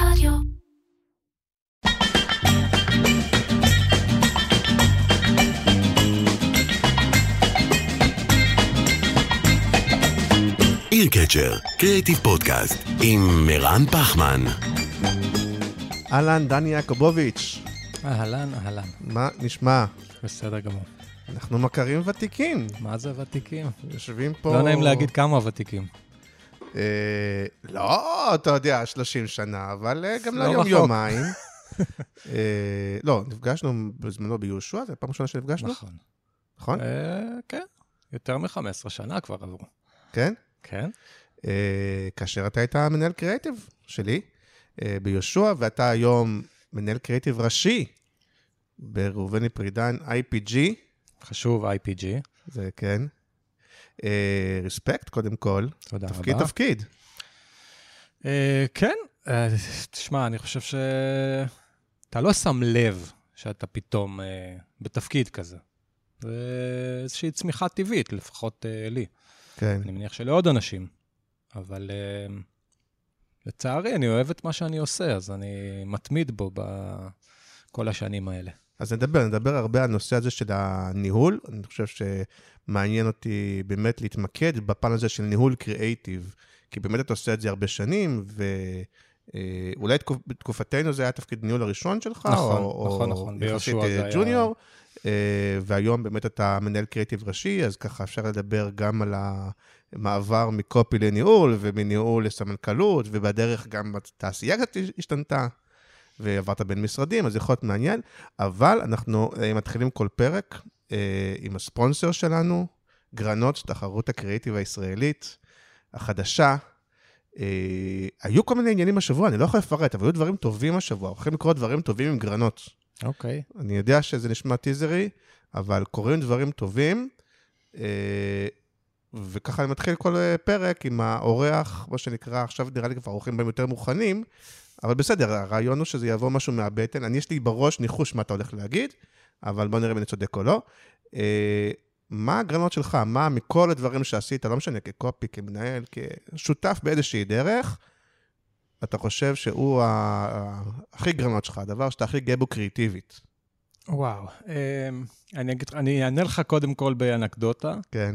רדיו. עיר קצ'ר, קריאיטיב פודקאסט, עם מירן פחמן. אהלן, דני יעקובוביץ', אהלן, אהלן. מה נשמע? בסדר גמור. אנחנו מכרים ותיקים, מה זה ותיקים? יושבים פה... לא נעים להגיד כמה ותיקים. אה, לא, אתה יודע, 30 שנה, אבל אה, גם לא לא יום-יומיים. אה, לא, נפגשנו בזמנו ביהושע, זו הפעם הראשונה שנפגשנו, נכון. נכון? כן, יותר מ-15 שנה כבר עברו. כן? כן? כאשר אתה היית מנהל קריאיטיב שלי ביהושע, ואתה היום מנהל קריאיטיב ראשי בראובני פרידן IPG, חשוב IPG. זה כן. רספקט, קודם כל. תודה רבה. תפקיד, תפקיד. אה, כן, אה, תשמע, אני חושב ש... אתה לא שם לב שאתה פתאום אה, בתפקיד כזה. זה איזושהי צמיחה טבעית, לפחות אה, לי. כן. אני מניח שלעוד אנשים. אבל אה, לצערי, אני אוהב את מה שאני עושה, אז אני מתמיד בו בכל השנים האלה. אז נדבר, נדבר הרבה על הנושא הזה של הניהול. אני חושב שמעניין אותי באמת להתמקד בפן הזה של ניהול קריאייטיב, כי באמת אתה עושה את זה הרבה שנים, ואולי תקופ, בתקופתנו זה היה תפקיד ניהול הראשון שלך, נכון, או, נכון, או נכון, יחסית זה אה, היה- ג'וניור, אה, והיום באמת אתה מנהל קריאייטיב ראשי, אז ככה אפשר לדבר גם על המעבר מקופי לניהול, ומניהול לסמנכ"לות, ובדרך גם התעשייה קצת השתנתה. ועברת בין משרדים, אז יכול להיות מעניין, אבל אנחנו אה, מתחילים כל פרק אה, עם הספונסר שלנו, גרנות, תחרות הקריאיטיב הישראלית החדשה. אה, היו כל מיני עניינים השבוע, אני לא יכול לפרט, אבל היו דברים טובים השבוע, הולכים לקרות דברים טובים עם גרנות. אוקיי. אני יודע שזה נשמע טיזרי, אבל קורים דברים טובים, וככה אני מתחיל כל פרק עם האורח, מה שנקרא, עכשיו נראה לי כבר האורחים בהם יותר מוכנים, אבל בסדר, הרעיון הוא שזה יבוא משהו מהבטן. אני, יש לי בראש ניחוש מה אתה הולך להגיד, אבל בוא נראה אם אני צודק או לא. אה, מה הגרנות שלך? מה מכל הדברים שעשית, לא משנה, כקופי, כמנהל, כשותף באיזושהי דרך, אתה חושב שהוא ה- הכי גרנות שלך, הדבר שאתה הכי גאה בו קריאיטיבית. וואו. אמ, אני אגיד, אני אענה לך קודם כל באנקדוטה. כן,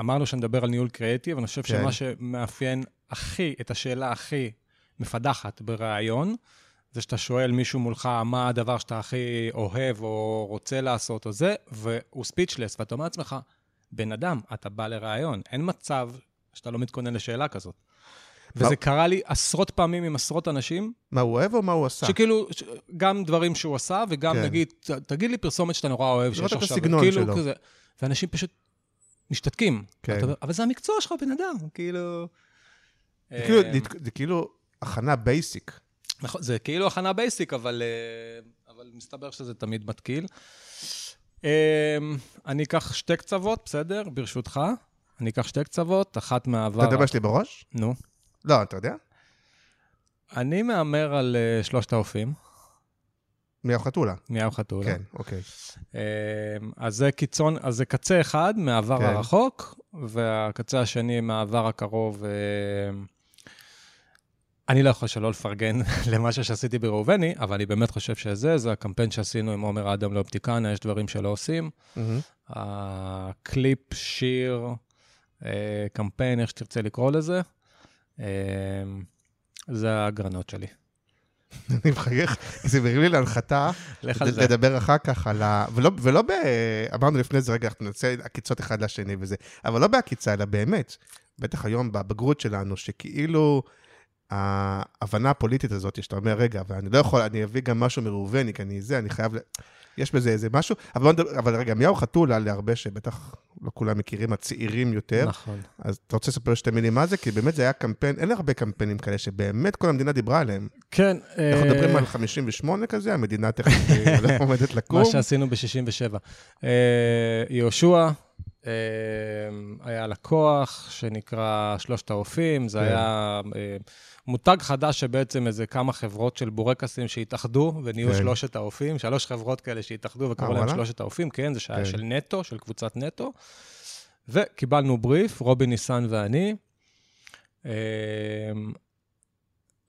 אמרנו שנדבר על ניהול קריאיטיב, אני חושב כן. שמה שמאפיין הכי, את השאלה הכי מפדחת בריאיון, זה שאתה שואל מישהו מולך מה הדבר שאתה הכי אוהב או רוצה לעשות או זה, והוא ספיצ'לס, ואתה אומר לעצמך, בן אדם, אתה בא לראיון, אין מצב שאתה לא מתכונן לשאלה כזאת. מה- וזה קרה לי עשרות פעמים עם עשרות אנשים, מה הוא אוהב או מה הוא עשה? שכאילו, ש- גם דברים שהוא עשה, וגם כן. נגיד, תגיד לי פרסומת שאתה נורא אוהב, לראות שיש את עכשיו, הסגנון כאילו שלו. כזה, ואנשים פשוט משתתקים. כן. אתה אבל זה המקצוע שלך, בן אדם, כאילו... זה כאילו- אה, זה כאילו הכנה basic. נכון, זה כאילו הכנה basic, אבל, אה, אבל מסתבר שזה תמיד מתקיל. אה, אני אקח שתי קצוות, בסדר? ברשותך. אני אקח שתי קצוות, אחת מהעבר... אתה יודע מה יש לי בראש? נו. לא, אתה יודע? אני מהמר על אה, שלושת האופים, מיהו חתולה. מיהו חתולה. כן, אוקיי. אז זה קיצון, אז זה קצה אחד מהעבר כן. הרחוק, והקצה השני מהעבר הקרוב. אני לא יכול שלא לפרגן למשהו שעשיתי בראובני, אבל אני באמת חושב שזה, זה הקמפיין שעשינו עם עומר אדם לאופטיקנה, יש דברים שלא עושים. הקליפ, שיר, אה, קמפיין, איך שתרצה לקרוא לזה, אה, זה הגרנות שלי. אני מחייך, זה מרים לי להנחתה. לדבר אחר כך על ה... ולא, ולא ב... אמרנו לפני זה, רגע, אנחנו נצא עקיצות אחד לשני וזה, אבל לא בעקיצה, אלא באמת. בטח היום בבגרות שלנו, שכאילו ההבנה הפוליטית הזאת, שאתה אומר, רגע, ואני לא יכול, אני אביא גם משהו מראובני, כי אני זה, אני חייב ל... יש בזה איזה משהו, אבל, אבל רגע, מיהו חתולה להרבה שבטח לא כולם מכירים, הצעירים יותר. נכון. אז אתה רוצה לספר שתי מילים מה זה? כי באמת זה היה קמפיין, אין הרבה קמפיינים כאלה שבאמת כל המדינה דיברה עליהם. כן. אנחנו אה, מדברים על 58 כזה, המדינה תכף אה, עומדת לקום. מה שעשינו ב-67. אה, יהושע, היה לקוח שנקרא שלושת האופים, זה כן. היה אה, מותג חדש שבעצם איזה כמה חברות של בורקסים שהתאחדו ונהיו כן. שלושת האופים, שלוש חברות כאלה שהתאחדו וקראו אה, להם וואלה? שלושת האופים, כן, זה שהיה כן. של נטו, של קבוצת נטו. וקיבלנו בריף, רובי ניסן ואני. אה,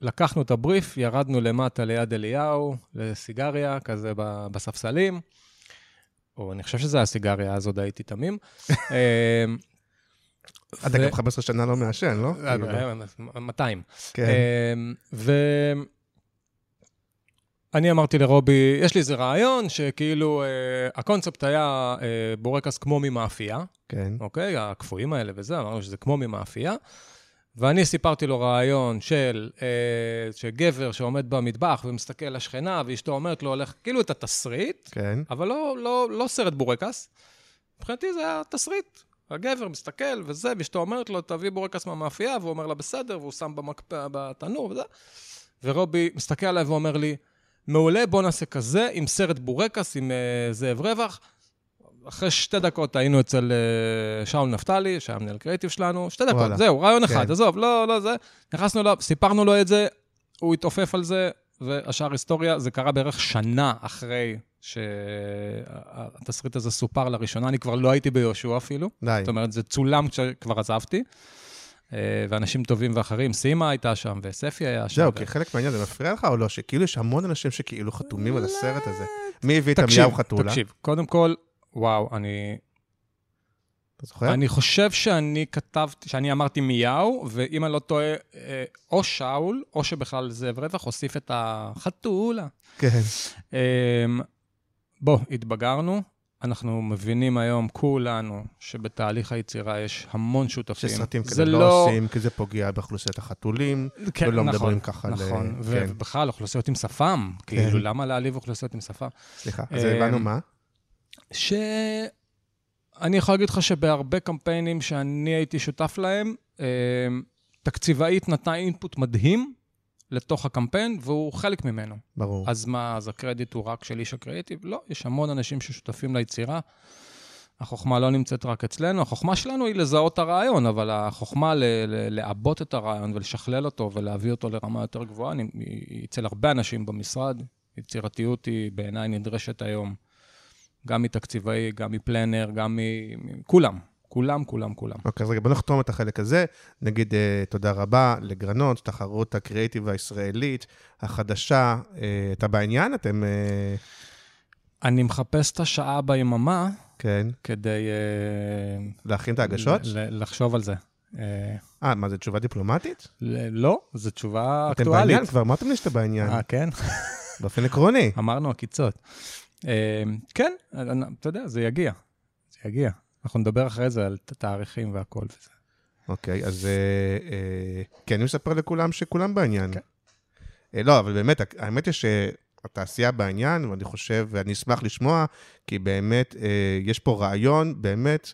לקחנו את הבריף, ירדנו למטה ליד אליהו, לסיגריה, כזה בספסלים. או אני חושב שזה היה סיגריה, אז עוד הייתי תמים. אתה גם 15 שנה לא מעשן, לא? אה, כאילו, אה, 200. כן. אמ, ואני אמרתי לרובי, יש לי איזה רעיון שכאילו, אה, הקונספט היה אה, בורקס כמו ממאפייה, כן. אוקיי? הקפואים האלה וזה, אמרנו שזה כמו ממאפייה. ואני סיפרתי לו רעיון של אה, שגבר שעומד במטבח ומסתכל לשכנה, ואשתו אומרת לו, הולך, כאילו את התסריט, כן. אבל לא, לא, לא סרט בורקס. מבחינתי זה היה תסריט. הגבר מסתכל וזה, ואשתו אומרת לו, תביא בורקס מהמאפייה, והוא אומר לה, בסדר, והוא שם במקפא, בתנור וזה. ורובי מסתכל עליי ואומר לי, מעולה, בוא נעשה כזה, עם סרט בורקס, עם uh, זאב רווח. אחרי שתי דקות היינו אצל uh, שאול נפתלי, שהיה מנהל קריאיטיב שלנו, שתי דקות, וואלה. זהו, רעיון אחד, כן. עזוב, לא, לא זה. נכנסנו אליו, סיפרנו לו את זה, הוא התעופף על זה, והשאר היסטוריה, זה קרה בערך שנה אחרי שהתסריט הזה סופר לראשונה, אני כבר לא הייתי ביהושע אפילו. די. זאת אומרת, זה צולם כשכבר עזבתי, אה, ואנשים טובים ואחרים, סימה הייתה שם, וספי היה שם. זהו, ו- כי חלק מהעניין, זה מפריע לך או לא? שכאילו יש המון אנשים שכאילו חתומים על הסרט הזה. מי הביא את עמיהו חתולה? תקשיב, קודם כל, וואו, אני, אתה זוכר? אני חושב שאני כתבתי, שאני אמרתי מיהו, ואם אני לא טועה, אה, או שאול, או שבכלל זאב רווח הוסיף את החתולה. כן. אמ, בוא, התבגרנו. אנחנו מבינים היום, כולנו, שבתהליך היצירה יש המון שותפים. שסרטים כאלה לא עושים, כי זה פוגע באוכלוסיית החתולים, כן, ולא נכון, מדברים ככה על... נכון, כן. ובכלל, אוכלוסיות עם שפם. כאילו, למה להעליב אוכלוסיות עם שפם? סליחה, אז אמ, הבנו מה? ש... אני יכול להגיד לך שבהרבה קמפיינים שאני הייתי שותף להם, אמ, תקציבאית נתנה אינפוט מדהים לתוך הקמפיין, והוא חלק ממנו. ברור. אז מה, אז הקרדיט הוא רק של איש הקריאיטיב? לא, יש המון אנשים ששותפים ליצירה. החוכמה לא נמצאת רק אצלנו, החוכמה שלנו היא לזהות את הרעיון, אבל החוכמה לעבות את הרעיון ולשכלל אותו ולהביא אותו לרמה יותר גבוהה, היא אצל הרבה אנשים במשרד. יצירתיות היא בעיניי נדרשת היום, גם מתקציבאי, גם מפלנר, גם מ... כולם, כולם, כולם. אוקיי, אז רגע, בוא נחתום את החלק הזה. נגיד אה, תודה רבה לגרנות, תחרות הקריאיטיב הישראלית החדשה. אה, אתה בעניין? אתם... אה, אני מחפש את השעה ביממה כן. כדי... אה, להכין את ההגשות? לחשוב על זה. אה, מה, זו תשובה דיפלומטית? לא, זו תשובה אתם אקטואלית. בעניין כבר, אמרתם לי שאתה בעניין. אה, כן? באופן עקרוני. אמרנו עקיצות. אה, כן, אתה יודע, זה יגיע. זה יגיע. אנחנו נדבר אחרי זה על תאריכים והכל וזה. אוקיי, אז אה, אה, כן, אני מספר לכולם שכולם בעניין. כן. אה, לא, אבל באמת, האמת היא שהתעשייה בעניין, ואני חושב, ואני אשמח לשמוע, כי באמת יש פה רעיון, באמת,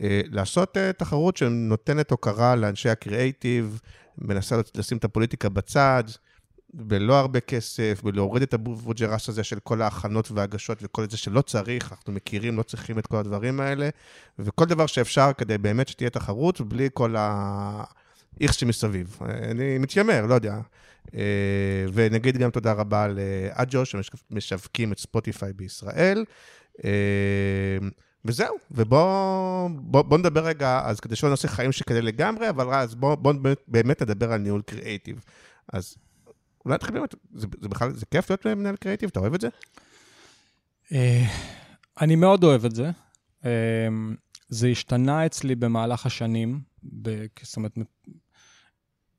לעשות תחרות שנותנת הוקרה לאנשי הקריאייטיב, מנסה לשים את הפוליטיקה בצד, בלא הרבה כסף, ולהוריד את הבוג'רס הזה של כל ההכנות וההגשות וכל זה שלא צריך, אנחנו מכירים, לא צריכים את כל הדברים האלה, וכל דבר שאפשר כדי באמת שתהיה תחרות, בלי כל האיכס שמסביב. אני מתיימר, לא יודע. אה, ונגיד גם תודה רבה לאג'ו, שמשווקים את ספוטיפיי בישראל. אה, וזהו, ובואו בוא, בוא נדבר רגע, אז כדי שלא נעשה חיים שכאלה לגמרי, אבל אז בואו בוא באמת נדבר על ניהול קריאייטיב. אז אולי נתחיל באמת, זה, זה בכלל, זה כיף להיות מנהל קריאייטיב? אתה אוהב את זה? אה, אני מאוד אוהב את זה. אה, זה השתנה אצלי במהלך השנים, ב- זאת אומרת,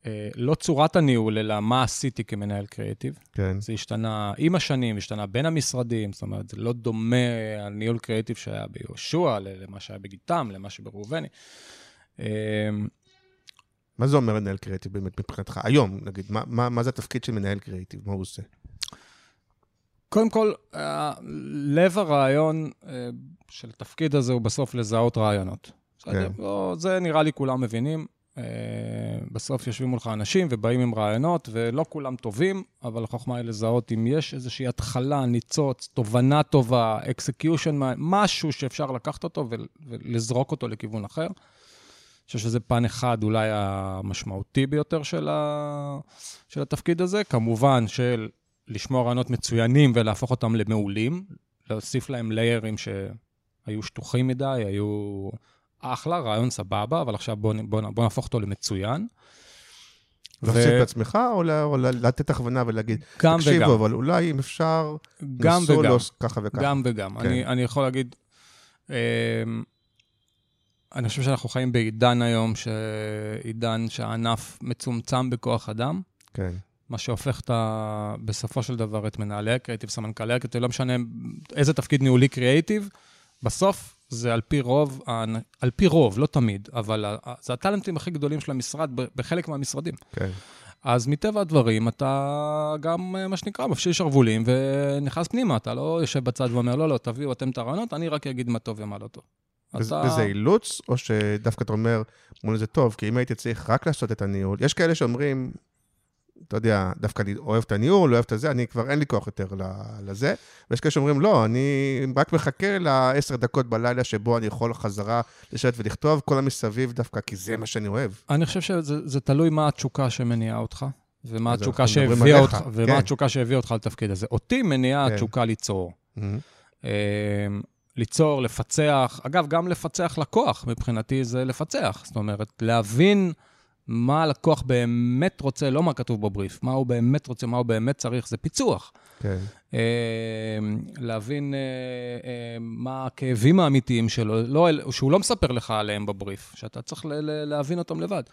אה, לא צורת הניהול, אלא מה עשיתי כמנהל קריאיטיב. כן. זה השתנה עם השנים, השתנה בין המשרדים, זאת אומרת, זה לא דומה הניהול קריאיטיב שהיה ביהושע, למה שהיה בגיטם, למה שבראובני. מה זה אומר לנהל קריאיטיב באמת מבחינתך? היום, נגיד, מה, מה, מה זה התפקיד של מנהל קריאיטיב? מה הוא עושה? קודם כל, אה, לב הרעיון אה, של התפקיד הזה הוא בסוף לזהות רעיונות. כן. לא, זה נראה לי כולם מבינים. אה, בסוף יושבים מולך אנשים ובאים עם רעיונות, ולא כולם טובים, אבל החוכמה היא לזהות אם יש איזושהי התחלה, ניצוץ, תובנה טובה, execution, משהו שאפשר לקחת אותו ול- ולזרוק אותו לכיוון אחר. חושב שזה פן אחד אולי המשמעותי ביותר של, ה... של התפקיד הזה. כמובן של לשמוע רעיונות מצוינים ולהפוך אותם למעולים, להוסיף להם ליירים שהיו שטוחים מדי, היו אחלה, רעיון סבבה, אבל עכשיו בואו בוא, בוא נהפוך אותו למצוין. להוסיף בעצמך, או, ל- או לתת הכוונה ולהגיד, גם תקשיבו, וגם. אבל אולי אם אפשר, גם וגם. לעשות ככה וככה. גם וגם. כן. אני, אני יכול להגיד, אמ, אני חושב שאנחנו חיים בעידן היום, שעידן שהענף מצומצם בכוח אדם, כן, מה שהופך את ה... בסופו של דבר את מנהלי הקריאיטיב, סמנכ"לי הקריאיטיב, לא משנה איזה תפקיד ניהולי קריאיטיב, בסוף זה על פי רוב, על פי רוב, לא תמיד, אבל זה הטאלנטים הכי גדולים של המשרד בחלק מהמשרדים. כן. אז מטבע הדברים, אתה גם, אה, מה שנקרא, מפשיל שרוולים ונכנס פנימה. אתה לא יושב בצד ואומר, לא, לא, תביאו אתם את הרעיונות, אני רק אגיד מה טוב ומה לא טוב. אתה- וזה אילוץ, או שדווקא אתה אומר, מול זה טוב, כי אם הייתי צריך רק לעשות את הניהול, יש כאלה שאומרים, אתה יודע, דווקא אני אוהב את הניהול, אוהב את הזה, אני כבר אין לי כוח יותר לזה, ויש כאלה שאומרים, לא, אני רק מחכה לעשר דקות בלילה שבו אני יכול חזרה לשבת ולכתוב, כל המסביב דווקא, כי זה מה שאני אוהב. אני חושב שזה זה תלוי מה התשוקה שמניעה אותך, ומה התשוקה שהביאה אותך, כן. ומה התשוקה שהביאה אותך לתפקיד הזה. אותי מניעה כן. התשוקה ליצור. ליצור, לפצח, אגב, גם לפצח לקוח, מבחינתי זה לפצח. זאת אומרת, להבין מה הלקוח באמת רוצה, לא מה כתוב בבריף, מה הוא באמת רוצה, מה הוא באמת צריך, זה פיצוח. כן. אה, להבין אה, אה, מה הכאבים האמיתיים שלו, לא, שהוא לא מספר לך עליהם בבריף, שאתה צריך ל- ל- להבין אותם לבד.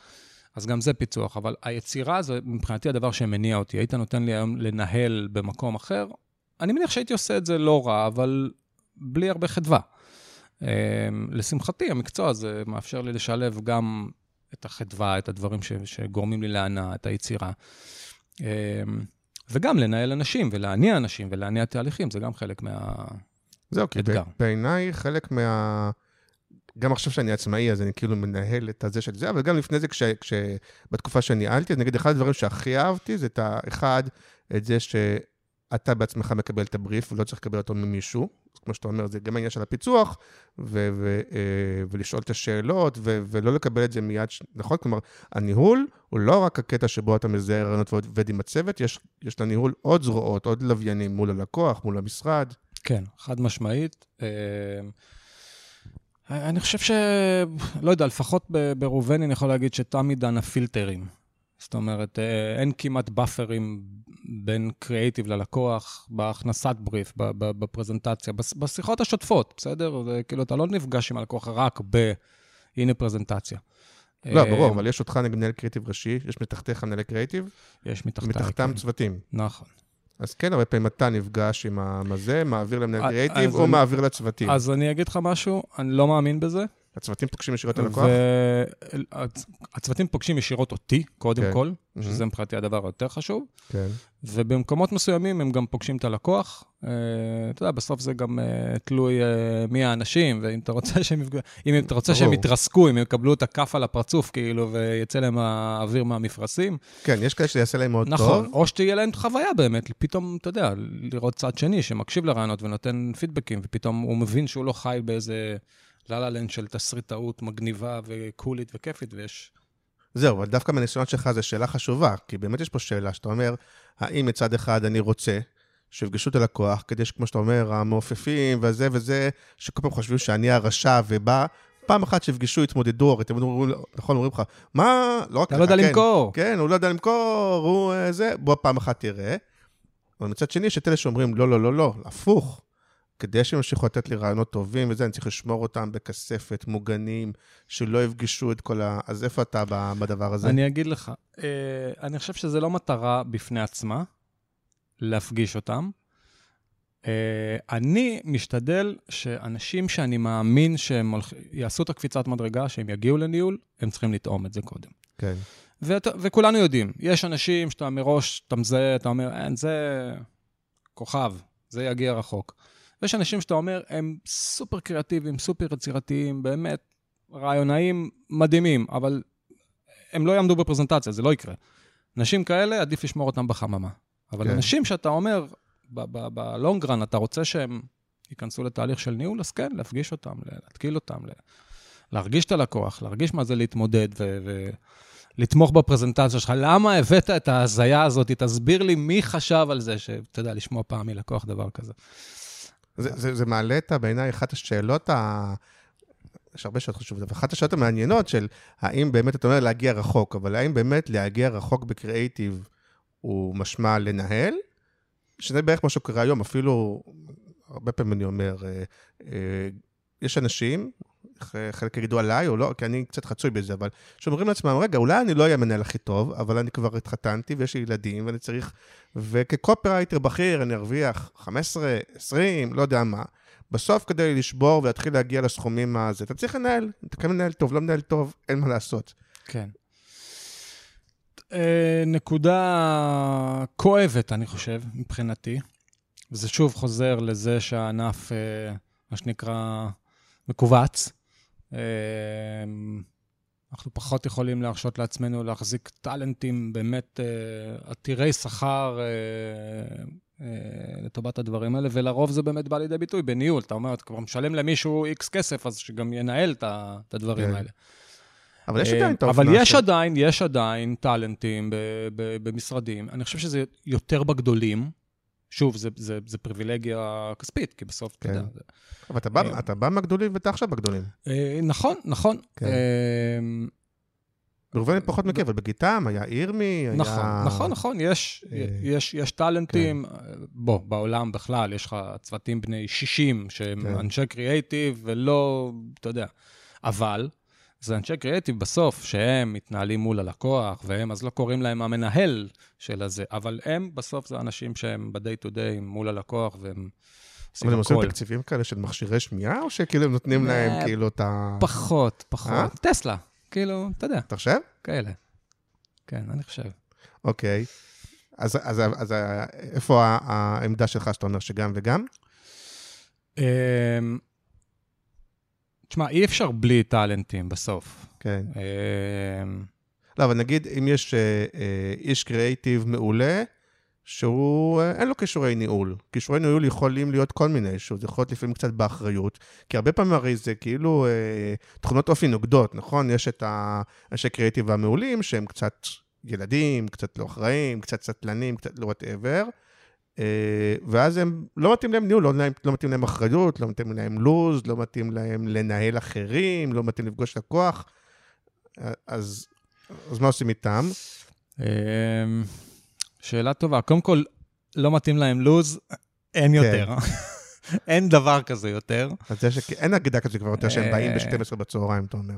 אז גם זה פיצוח, אבל היצירה זה מבחינתי הדבר שמניע אותי. היית נותן לי היום לנהל במקום אחר, אני מניח שהייתי עושה את זה לא רע, אבל בלי הרבה חדווה. אה, לשמחתי, המקצוע הזה מאפשר לי לשלב גם את החדווה, את הדברים ש, שגורמים לי להנאה, את היצירה. אה, וגם לנהל אנשים ולהניע אנשים ולהניע תהליכים, זה גם חלק מה... זהו, כי אתגר. ב- בעיניי חלק מה... גם עכשיו שאני עצמאי, אז אני כאילו מנהל את הזה של זה, אבל גם לפני זה, כש... כש... בתקופה שניהלתי, אז נגיד, אחד הדברים שהכי אהבתי, זה את האחד, את זה שאתה בעצמך מקבל את הבריף, ולא צריך לקבל אותו ממישהו. כמו שאתה אומר, זה גם העניין של הפיצוח, ו... ו... אה, ולשאול את השאלות, ו... ולא לקבל את זה מיד, ש... נכון? כלומר, הניהול הוא לא רק הקטע שבו אתה מזהה רעיונות ועובד עם הצוות, יש, יש לניהול עוד זרועות, עוד לוויינים מול הלקוח, מול המשרד. כן, חד משמעית. אה, אני חושב ש... לא יודע, לפחות ב- בראובני אני יכול להגיד שתם עידן הפילטרים. זאת אומרת, אה, אין כמעט באפרים בין קריאייטיב ללקוח, בהכנסת בריף, בפרזנטציה, בשיחות השוטפות, בסדר? זה כאילו, אתה לא נפגש עם הלקוח רק ב... הנה פרזנטציה. לא, אה, ברור, אבל יש אותך מנהל קריאיטיב ראשי, יש מתחתיך מנהלי קריאיטיב, יש מתחתיי. מתחתם כן. צוותים. נכון. אז כן, הרבה פעמים אתה נפגש עם הזה, מעביר למנהל קריאיטיב, אז או מעביר לצוותים. אז אני אגיד לך משהו, אני לא מאמין בזה. הצוותים פוגשים ישירות את הלקוח? והצוותים פוגשים ישירות אותי, קודם כן. כל, Mhm. שזה מבחינתי הדבר היותר חשוב, כן. ובמקומות מסוימים הם גם פוגשים את הלקוח. אה, אתה יודע, בסוף זה גם אה, תלוי אה, מי האנשים, ואם אתה רוצה שהם יפגעו, אם אתה רוצה שהם. יתרסקו, אם הם יקבלו את הכף על הפרצוף, כאילו, ויצא להם האוויר מהמפרשים. כן, יש כאלה שזה יעשה להם מאוד נכון, טוב. או שתהיה להם חוויה באמת, פתאום, אתה יודע, לראות צד שני שמקשיב לרעיונות ונותן פידבקים, ופתאום הוא מבין שהוא לא חי באיזה לה לנד של תסריטאות מגניבה וקולית וכיפית, ויש... זהו, אבל דווקא מהניסיונות שלך זו שאלה חשובה, כי באמת יש פה שאלה שאתה אומר, האם מצד אחד אני רוצה שיפגשו את הלקוח, כדי שכמו שאתה אומר, המעופפים וזה וזה, שכל פעם חושבים שאני הרשע ובא, פעם אחת שיפגשו, יתמודדו, הרי אתם אומרים, נכון, אומרים לך, מה, לא רק אתה לא יודע כן, למכור. כן, הוא לא יודע למכור, הוא אה, זה, בוא פעם אחת תראה. אבל מצד שני, יש את אלה שאומרים, לא, לא, לא, לא, הפוך. כדי שהם ימשיכו לתת לי רעיונות טובים וזה, אני צריך לשמור אותם בכספת, מוגנים, שלא יפגשו את כל ה... אז איפה אתה בדבר הזה? אני אגיד לך, אה, אני חושב שזה לא מטרה בפני עצמה, להפגיש אותם. אה, אני משתדל שאנשים שאני מאמין שהם. יעשו את הקפיצת מדרגה, שהם יגיעו לניהול, הם צריכים לטעום את זה קודם. כן. ואת, וכולנו יודעים, יש אנשים שאתה מראש, אתה מזהה, אתה אומר, אין, זה כוכב, זה יגיע רחוק. ויש אנשים שאתה אומר, הם סופר קריאטיביים, סופר יצירתיים, באמת, רעיונאים מדהימים, אבל הם לא יעמדו בפרזנטציה, זה לא יקרה. אנשים כאלה, עדיף לשמור אותם בחממה. אבל כן. אנשים שאתה אומר, בלונגרן, אתה רוצה שהם ייכנסו לתהליך של ניהול, אז כן, להפגיש אותם, להתקיל אותם, להרגיש את הלקוח, להרגיש מה זה להתמודד ו... ו- לתמוך בפרזנטציה שלך. למה הבאת את ההזיה הזאת? תסביר לי מי חשב על זה, שאתה יודע, לשמוע פעם מלקוח דבר כזה. זה, זה, זה מעלה את, בעיניי, אחת השאלות ה... יש הרבה שאלות חשובות, אבל אחת השאלות המעניינות של האם באמת, אתה אומר להגיע רחוק, אבל האם באמת להגיע רחוק בקריאייטיב הוא משמע לנהל? שזה בערך מה שקורה היום, אפילו, הרבה פעמים אני אומר, אה, אה, יש אנשים, חלק יגידו עליי או לא, כי אני קצת חצוי בזה, אבל שאומרים לעצמם, רגע, אולי אני לא אהיה המנהל הכי טוב, אבל אני כבר התחתנתי ויש לי ילדים ואני צריך, וכקופרייטר בכיר אני ארוויח 15, 20, לא יודע מה. בסוף כדי לשבור ולהתחיל להגיע לסכומים הזה, אתה צריך לנהל, אתה כן מנהל טוב, לא מנהל טוב, אין מה לעשות. כן. אה, נקודה כואבת, אני חושב, מבחינתי. וזה שוב חוזר לזה שהענף, אה, מה שנקרא, מכווץ. אה, אנחנו פחות יכולים להרשות לעצמנו להחזיק טאלנטים באמת עתירי שכר לטובת הדברים האלה, ולרוב זה באמת בא לידי ביטוי בניהול. אתה אומר, אתה כבר משלם למישהו איקס כסף, אז שגם ינהל את הדברים כן. האלה. אבל יש עדיין את האופנה אבל יש עדיין, יש עדיין טאלנטים במשרדים. אני חושב שזה יותר בגדולים. שוב, זה, זה, זה פריבילגיה כספית, כי בסוף, כן. אתה יודע... אבל אתה בא, אה, אתה בא מהגדולים ואתה עכשיו בגדולים. אה, נכון, נכון. כן. אה, ראובן פחות מכיר, אבל בגיטם היה אירמי, היה... נכון, נכון, נכון, יש, יש, יש טאלנטים. כן. בוא, בעולם בכלל, יש לך צוותים בני 60 שהם כן. אנשי קריאייטיב, ולא, אתה יודע. אבל זה אנשי קריאיטיב בסוף, שהם מתנהלים מול הלקוח, והם אז לא קוראים להם המנהל של הזה, אבל הם בסוף זה אנשים שהם ב-day to day מול הלקוח, והם אבל הם עושים תקציבים כאלה של מכשירי שמיעה, או שכאילו הם נותנים להם כאילו את ה... פחות, פחות. אה? טסלה, כאילו, אתה יודע. אתה חושב? כאלה. כן, אני חושב. אוקיי. אז, אז, אז איפה העמדה שלך שאתה אומר שגם וגם? תשמע, אי אפשר בלי טאלנטים בסוף. כן. אמ, לא, אבל נגיד, אם יש אה, אה, איש קריאייטיב מעולה, שהוא, אה, אין לו כישורי ניהול. כישורי ניהול יכולים להיות כל מיני, שזה יכול להיות לפעמים קצת באחריות, כי הרבה פעמים הרי זה כאילו אה, תכונות אופי נוגדות, נכון? יש את האנשי קריאייטיב המעולים, שהם קצת ילדים, קצת לא אחראים, קצת סטלנים, קצת לא whatever. אה, ואז הם, לא מתאים להם ניהול, לא, לא מתאים להם אחריות, לא מתאים להם לו"ז, לא מתאים להם לנהל אחרים, לא מתאים לפגוש לקוח. אז, אז מה עושים איתם? אמ, שאלה טובה. קודם כל, לא מתאים להם לו"ז, אין כן. יותר. אין דבר כזה יותר. אז יש, אין אגדה כזה כבר יותר שהם באים אה, ב-12 בצהריים, אתה אומר.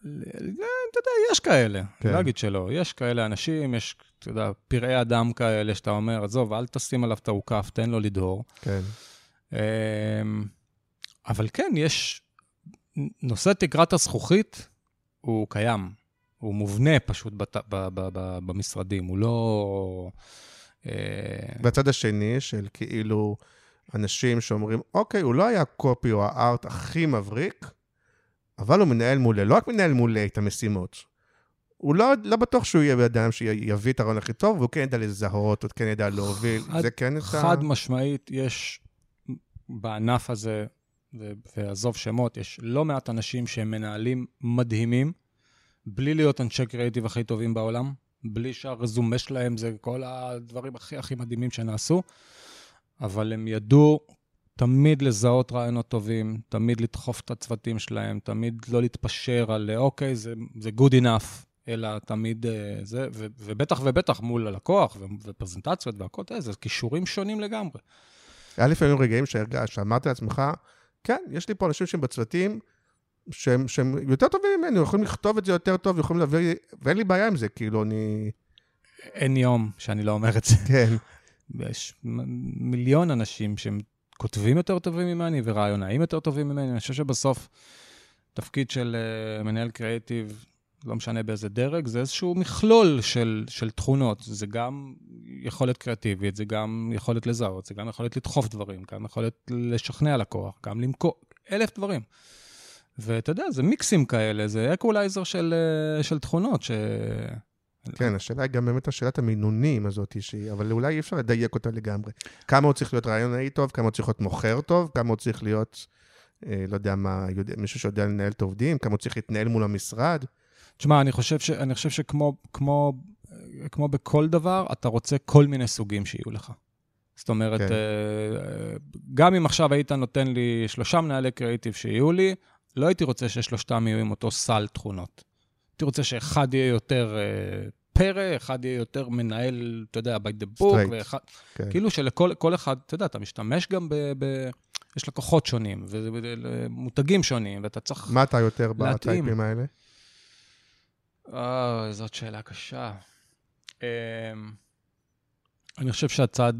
אתה יודע, יש כאלה, כן. לא אגיד שלא. יש כאלה אנשים, יש, אתה יודע, פראי אדם כאלה שאתה אומר, עזוב, אל תשים עליו את האוכף, תן לו לדהור. כן. אמ, אבל כן, יש... נושא תקרת הזכוכית הוא קיים. הוא מובנה פשוט בת, ב, ב, ב, ב, במשרדים, הוא לא... בצד השני, של כאילו אנשים שאומרים, אוקיי, הוא לא היה קופי או הארט הכי מבריק, אבל הוא מנהל מולה, לא רק מנהל מולה את המשימות. הוא לא, לא בטוח שהוא יהיה אדם שיביא את הרעיון הכי טוב, והוא כן ידע לזהות, הוא כן ידע להוביל. חד, זה כן. חד משמעית, יש בענף הזה, ועזוב שמות, יש לא מעט אנשים שהם מנהלים מדהימים, בלי להיות אנשי קריאיטיב הכי טובים בעולם, בלי שהרזומה שלהם זה כל הדברים הכי הכי מדהימים שנעשו, אבל הם ידעו תמיד לזהות רעיונות טובים, תמיד לדחוף את הצוותים שלהם, תמיד לא להתפשר על אוקיי, זה, זה good enough, אלא תמיד uh, זה, ו, ובטח ובטח מול הלקוח, ופרזנטציות והכל, זה כישורים שונים לגמרי. היה לפעמים רגעים שהרגע, שאמרתי לעצמך, כן, יש לי פה אנשים שהם בצוותים, שהם, שהם יותר טובים ממני, יכולים לכתוב את זה יותר טוב, יכולים להביא, ואין לי בעיה עם זה, כאילו, אני... אין יום שאני לא אומר את זה. כן. יש מיליון אנשים שהם כותבים יותר טובים ממני ורעיונאים יותר טובים ממני. אני חושב שבסוף, תפקיד של uh, מנהל קריאיטיב, לא משנה באיזה דרג, זה איזשהו מכלול של, של תכונות. זה גם יכולת קריאטיבית, זה גם יכולת לזהות, זה גם יכולת לדחוף דברים, גם יכולת לשכנע לקוח, גם למכור, אלף דברים. ואתה יודע, זה מיקסים כאלה, זה אקולייזר של, אה, של תכונות, ש... כן, השאלה היא גם באמת השאלת המינונים הזאת, שהיא, אבל אולי אי אפשר לדייק אותה לגמרי. כמה הוא צריך להיות רעיונאי טוב, כמה הוא צריך להיות מוכר טוב, כמה הוא צריך להיות, אה, לא יודע מה, יודע, מישהו שיודע לנהל את העובדים, כמה הוא צריך להתנהל מול המשרד. תשמע, אני חושב, ש, אני חושב שכמו כמו, כמו בכל דבר, אתה רוצה כל מיני סוגים שיהיו לך. זאת אומרת, כן. אה, גם אם עכשיו היית נותן לי שלושה מנהלי קריאיטיב שיהיו לי, לא הייתי רוצה ששלושתם יהיו עם אותו סל תכונות. הייתי רוצה שאחד יהיה יותר אה, פרא, אחד יהיה יותר מנהל, אתה יודע, by the book, Straight. ואחד... כן. כאילו שלכל כל אחד, אתה יודע, אתה משתמש גם ב... ב יש לקוחות שונים, ומותגים שונים, ואתה צריך... מה אתה יותר להתאים. בטייפים האלה? אה, זאת שאלה קשה. אמ, אני חושב שהצד,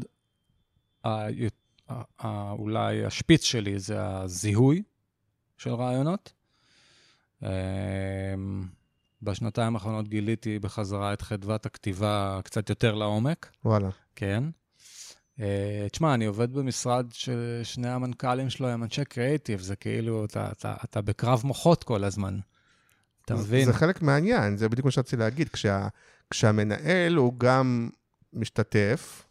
אולי השפיץ שלי זה הזיהוי של רעיונות. אמ, בשנתיים האחרונות גיליתי בחזרה את חדוות הכתיבה קצת יותר לעומק, וואלה. כן. אה, תשמע, אני עובד במשרד ששני המנכ"לים שלו הם אנשי קריאיטיב, זה כאילו, אתה, אתה, אתה בקרב מוחות כל הזמן. אתה מבין? זה חלק מהעניין, זה בדיוק מה שרציתי להגיד. כשה, כשהמנהל הוא גם משתתף,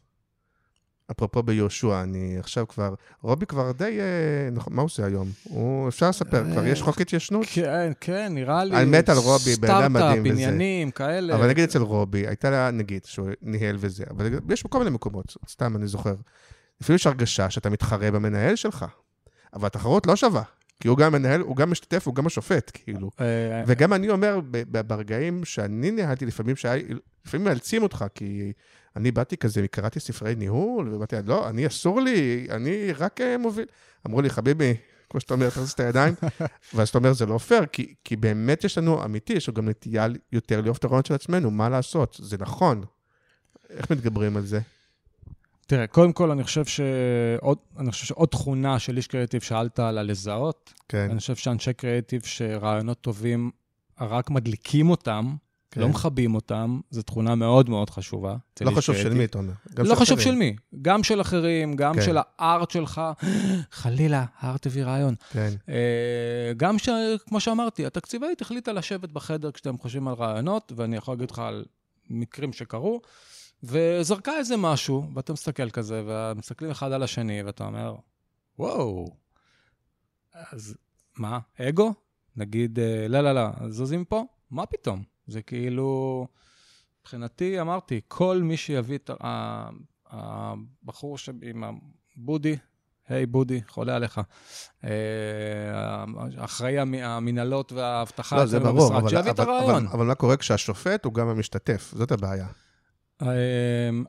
אפרופו ביהושע, אני עכשיו כבר, רובי כבר די, אה, נכון, מה הוא עושה היום? הוא, אפשר לספר, כבר יש חוק התיישנות? כן, כן, נראה לי. אני מת על רובי, בן אדם מדהים סטארט-אפ, וזה. עניינים, כאלה. אבל נגיד אצל רובי, הייתה לה, נגיד, שהוא ניהל וזה, אבל יש בכל מיני מקומות, סתם אני זוכר. לפעמים יש הרגשה שאתה מתחרה במנהל שלך, אבל התחרות לא שווה, כי הוא גם מנהל, הוא גם משתתף, הוא גם השופט, כאילו. אה, וגם אני אומר, ברגעים שאני ניהלתי, לפעמים שהיה, לפעמים מאלצים אותך, כי אני באתי כזה, קראתי ספרי ניהול, ובאתי, לא, אני אסור לי, אני רק אה, מוביל. אמרו לי, חביבי, כמו שאתה אומר, תחזיק את הידיים, ואז אתה אומר, זה לא פייר, כי, כי באמת יש לנו, אמיתי, יש לנו גם נטייה יותר לאהוב את הרעיונות של עצמנו, מה לעשות? זה נכון. איך מתגברים על זה? תראה, קודם כל, אני חושב שעוד, אני חושב שעוד תכונה של איש קריאיטיב, שאלת על הלזהות, כן, אני חושב שאנשי קריאיטיב שרעיונות טובים, רק מדליקים אותם, כן. לא מכבים אותם, זו תכונה מאוד מאוד חשובה. לא חשוב של. מי, אתה אומר. לא חשוב. של מי, גם של אחרים, גם כן. של הארט שלך. חלילה, הארט הביא רעיון. כן, אה, גם ש... כמו שאמרתי, התקציבאית החליטה לשבת בחדר כשאתם חושבים על רעיונות, ואני יכול להגיד לך על מקרים שקרו, וזרקה איזה משהו, ואתה מסתכל כזה, ומסתכלים אחד על השני, ואתה אומר, וואו, אז מה, אגו? נגיד, אה, לא, לא, לא, זוזים פה? מה פתאום? זה כאילו, מבחינתי, אמרתי, כל מי שיביא את הבחור ש... עם הבודי, היי בודי, חולה עליך. אה, אחראי המ- המנהלות והאבטחה לא, זה ברור, אבל, אבל. אבל, אבל מה קורה כשהשופט הוא גם המשתתף? זאת הבעיה. אה,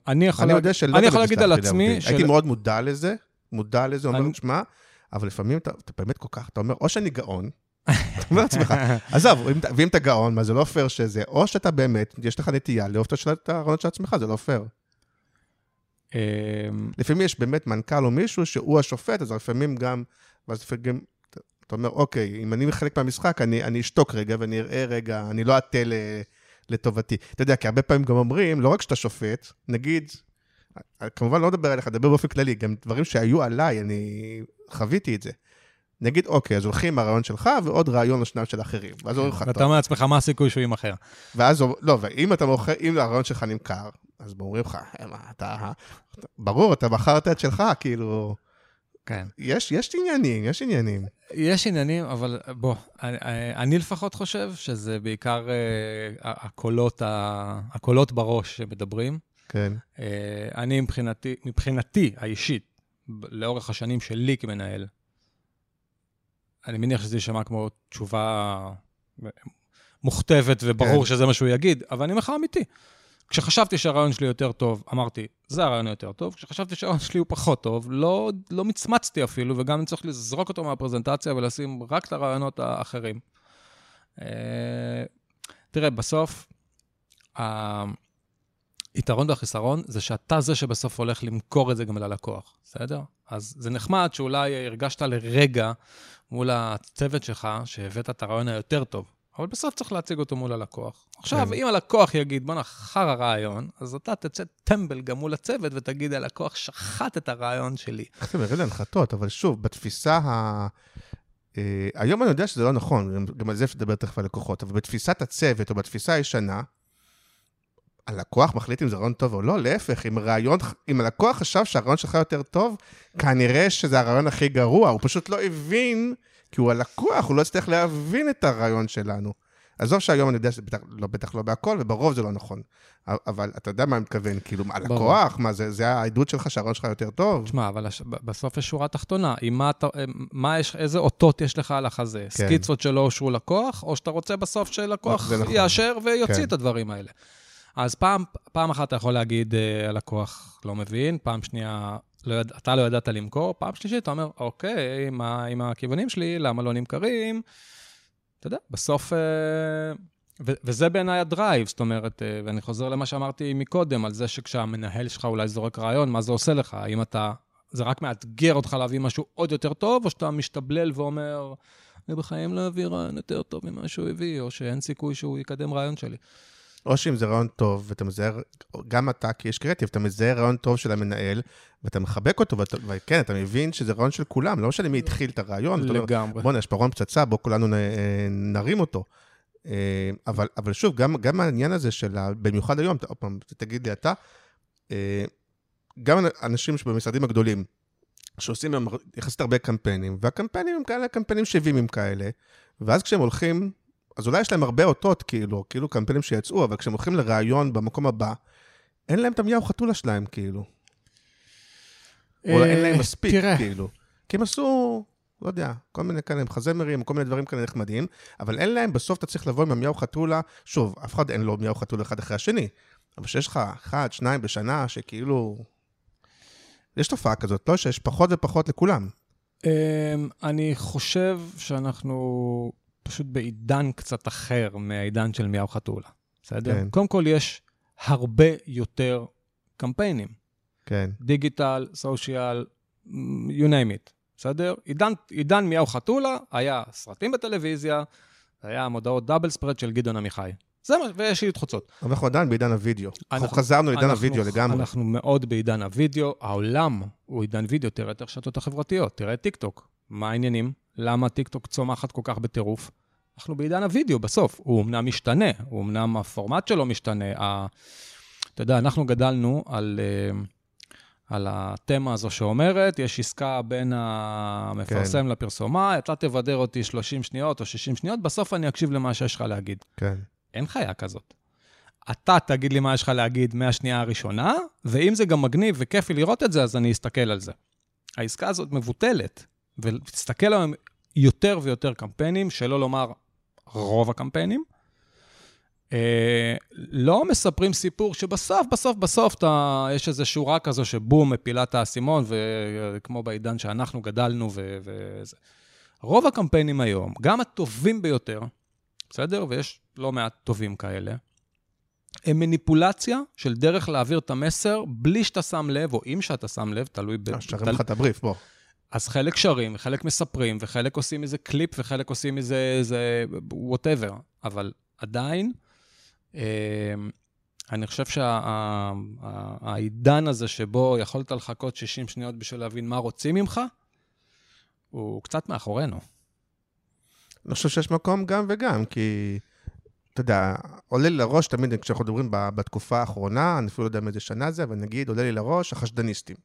אני יכול אני יודע שלא אני יכול להגיד על עצמי. של- הייתי מאוד מודע לזה, מודע לזה, אומר, אני- תשמע, אבל לפעמים אתה, אתה באמת כל כך, אתה אומר, או שאני גאון, אתה אומר לעצמך, עזוב, ואם אתה גאון, מה זה לא פייר שזה, או שאתה באמת, יש לך נטייה לאהוב את הרעיונות של עצמך, זה לא פייר. אה, לפעמים יש באמת מנכ"ל או מישהו שהוא השופט, אז לפעמים גם, ואז לפעמים, אתה אומר, אוקיי, אם אני חלק מהמשחק, אני, אני אשתוק רגע ואני אראה רגע, אני לא אטה לטובתי. אתה יודע, כי הרבה פעמים גם אומרים, לא רק שאתה שופט, נגיד, כמובן לא מדבר עליך, דבר באופן כללי, גם דברים שהיו עליי, אני חוויתי את זה. נגיד, אוקיי, אז הולכים עם הרעיון שלך ועוד רעיון או שניים של אחרים. ואז אומרים לך, ואתה טוב. אומר לעצמך, מה הסיכוי שהוא יימכר? ואז, לא, ואם אתה מוכר, אם הרעיון שלך נמכר, אז אומרים לך, "אה, מה, אתה, ברור, אתה מכרת את שלך, כאילו, כן. יש, יש עניינים, יש עניינים. יש עניינים, אבל בוא, אני, אני לפחות חושב שזה בעיקר אה, הקולות, ה- הקולות בראש שמדברים. כן, אה, אני מבחינתי, מבחינתי האישית, לאורך השנים שלי כמנהל, אני מניח שזה יישמע כמו תשובה מוכתבת וברור כן. שזה מה שהוא יגיד, אבל אני אומר לך אמיתי. כשחשבתי שהרעיון שלי יותר טוב, אמרתי, זה הרעיון היותר טוב. כשחשבתי שהרעיון שלי הוא פחות טוב, לא, לא מצמצתי אפילו, וגם צריך לזרוק אותו מהפרזנטציה ולשים רק את הרעיונות האחרים. אה, תראה, בסוף, היתרון והחיסרון זה שאתה זה שבסוף הולך למכור את זה גם ללקוח, בסדר? אז זה נחמד שאולי הרגשת לרגע מול הצוות שלך שהבאת את הרעיון היותר טוב, אבל בסוף צריך להציג אותו מול הלקוח. עכשיו, כן. אם הלקוח יגיד, בואנה, חרא רעיון, אז אתה תצא טמבל גם מול הצוות ותגיד, הלקוח שחט את הרעיון שלי. איך זה מראה להנחתות, אבל שוב, בתפיסה ה... אה, היום אני יודע שזה לא נכון, גם- גם על זה אפשר לדבר תכף על לקוחות, אבל בתפיסת הצוות או בתפיסה הישנה, הלקוח מחליט אם זה רעיון טוב או לא, להפך, אם רעיון, אם הלקוח חשב שהרעיון שלך יותר טוב, כנראה שזה הרעיון הכי גרוע, הוא פשוט לא הבין, כי הוא הלקוח, הוא לא הצליח להבין את הרעיון שלנו. עזוב שהיום אני יודע שזה בטח לא, בטח לא בהכל, וברוב זה לא נכון. אבל אתה יודע מה אני מתכוון, כאילו, הלקוח, מה זה, זה העדות שלך שהרעיון שלך יותר טוב? תשמע, אבל הש... בסוף יש שורה תחתונה. עם מה אתה, מה יש, איזה אותות יש לך על החזה? כן. סקיצות שלא אושרו לקוח, או שאתה רוצה בסוף שלקוח נכון. יאשר ויוציא כן. את הדברים האלה. אז פעם, פעם אחת אתה יכול להגיד, אה, הלקוח לא מבין, פעם שנייה, לא יד... אתה לא ידעת למכור, פעם שלישית אתה אומר, אוקיי, מה עם הכיוונים שלי, למה לא נמכרים? אתה יודע, בסוף... אה, ו- וזה בעיניי הדרייב, זאת אומרת, אה, ואני חוזר למה שאמרתי מקודם, על זה שכשהמנהל שלך אולי זורק רעיון, מה זה עושה לך? האם אתה, זה רק מאתגר אותך להביא משהו עוד יותר טוב, או שאתה משתבלל ואומר, אני בחיים לא אביא רעיון יותר טוב ממה שהוא הביא, או שאין סיכוי שהוא יקדם רעיון שלי. או שאם זה רעיון טוב, ואתה מזהה, גם אתה כאיש קריאטיב, אתה מזהה רעיון טוב של המנהל, ואתה מחבק אותו, וכן, אתה מבין שזה רעיון של כולם, לא משנה מי התחיל את הרעיון. לגמרי. בוא'נה, יש פה רעיון פצצה, בואו כולנו נרים אותו. אה, אבל, אבל שוב, גם, גם העניין הזה של, במיוחד היום, עוד פעם, תגיד לי אתה, אה, גם אנשים שבמשרדים הגדולים, שעושים יחסית הרבה קמפיינים, והקמפיינים הם כאלה קמפיינים שווימים כאלה, ואז כשהם הולכים אז אולי יש להם הרבה אותות, כאילו, כאילו קמפיינים שיצאו, אבל כשהם הולכים לראיון במקום הבא, אין להם את המיהו חתולה שלהם, כאילו. או אין להם אה, מספיק, כאילו. כי הם עשו, לא יודע, כל מיני כאלה מחזמרים, כל מיני דברים כאלה נחמדים, אבל אין להם, בסוף אתה צריך לבוא עם המיהו חתולה, שוב, אף אחד אין לו מיהו חתולה אחד אחרי השני, אבל שיש לך אחד, שניים בשנה, שכאילו... יש תופעה כזאת, לא? שיש פחות ופחות לכולם. אמ, אני חושב שאנחנו פשוט בעידן קצת אחר מהעידן של מיהו חתולה, בסדר? כן. קודם כל, יש הרבה יותר קמפיינים. כן. דיגיטל, סושיאל, you name it, בסדר? עידן, עידן מיהו חתולה היה סרטים בטלוויזיה, היה מודעות דאבל ספרד של גדעון עמיחי. זה מה, ויש לי תחוצות. אבל אנחנו עדיין בעידן הוידאו. אנחנו, אנחנו חזרנו לעידן הוידאו לגמרי. אנחנו מאוד בעידן הוידאו. העולם הוא עידן וידאו, תראה את הרשתות החברתיות, תראה את טיק טוק. מה העניינים? למה טיקטוק צומחת כל כך בטירוף? אנחנו בעידן הוידאו בסוף. הוא אמנם משתנה, הוא אמנם הפורמט שלו משתנה. ה... אתה יודע, אנחנו גדלנו על, אה, על התמה הזו שאומרת, יש עסקה בין המפרסם כן. לפרסומה, אתה תבדר אותי 30 שניות או 60 שניות, בסוף אני אקשיב למה שיש לך להגיד. כן. אין חיה כזאת. אתה תגיד לי מה יש לך להגיד מהשנייה הראשונה, ואם זה גם מגניב וכיף לי לראות את זה, אז אני אסתכל על זה. העסקה הזאת מבוטלת. ותסתכל היום יותר ויותר קמפיינים, שלא לומר רוב הקמפיינים, אה, לא מספרים סיפור שבסוף, בסוף, בסוף אתה, יש איזו שורה כזו שבום, מפילה את האסימון, וכמו בעידן שאנחנו גדלנו וזה. רוב הקמפיינים היום, גם הטובים ביותר, בסדר? ויש לא מעט טובים כאלה, הם מניפולציה של דרך להעביר את המסר בלי שאתה שם לב, או אם שאתה שם לב, תלוי ב... שרים לך את הבריף, בוא. אז חלק שרים, חלק מספרים, וחלק עושים איזה קליפ, וחלק עושים איזה, איזה whatever. אבל עדיין, אה, אני חושב שהעידן שה, הזה שבו יכולת לחכות 60 שניות בשביל להבין מה רוצים ממך, הוא קצת מאחורינו. אני חושב שיש מקום גם וגם, כי, אתה יודע, עולה לי לראש תמיד, כשאנחנו מדברים בתקופה האחרונה, אני אפילו לא יודע מאיזה שנה זה, אבל נגיד, עולה לי לראש החשדניסטים.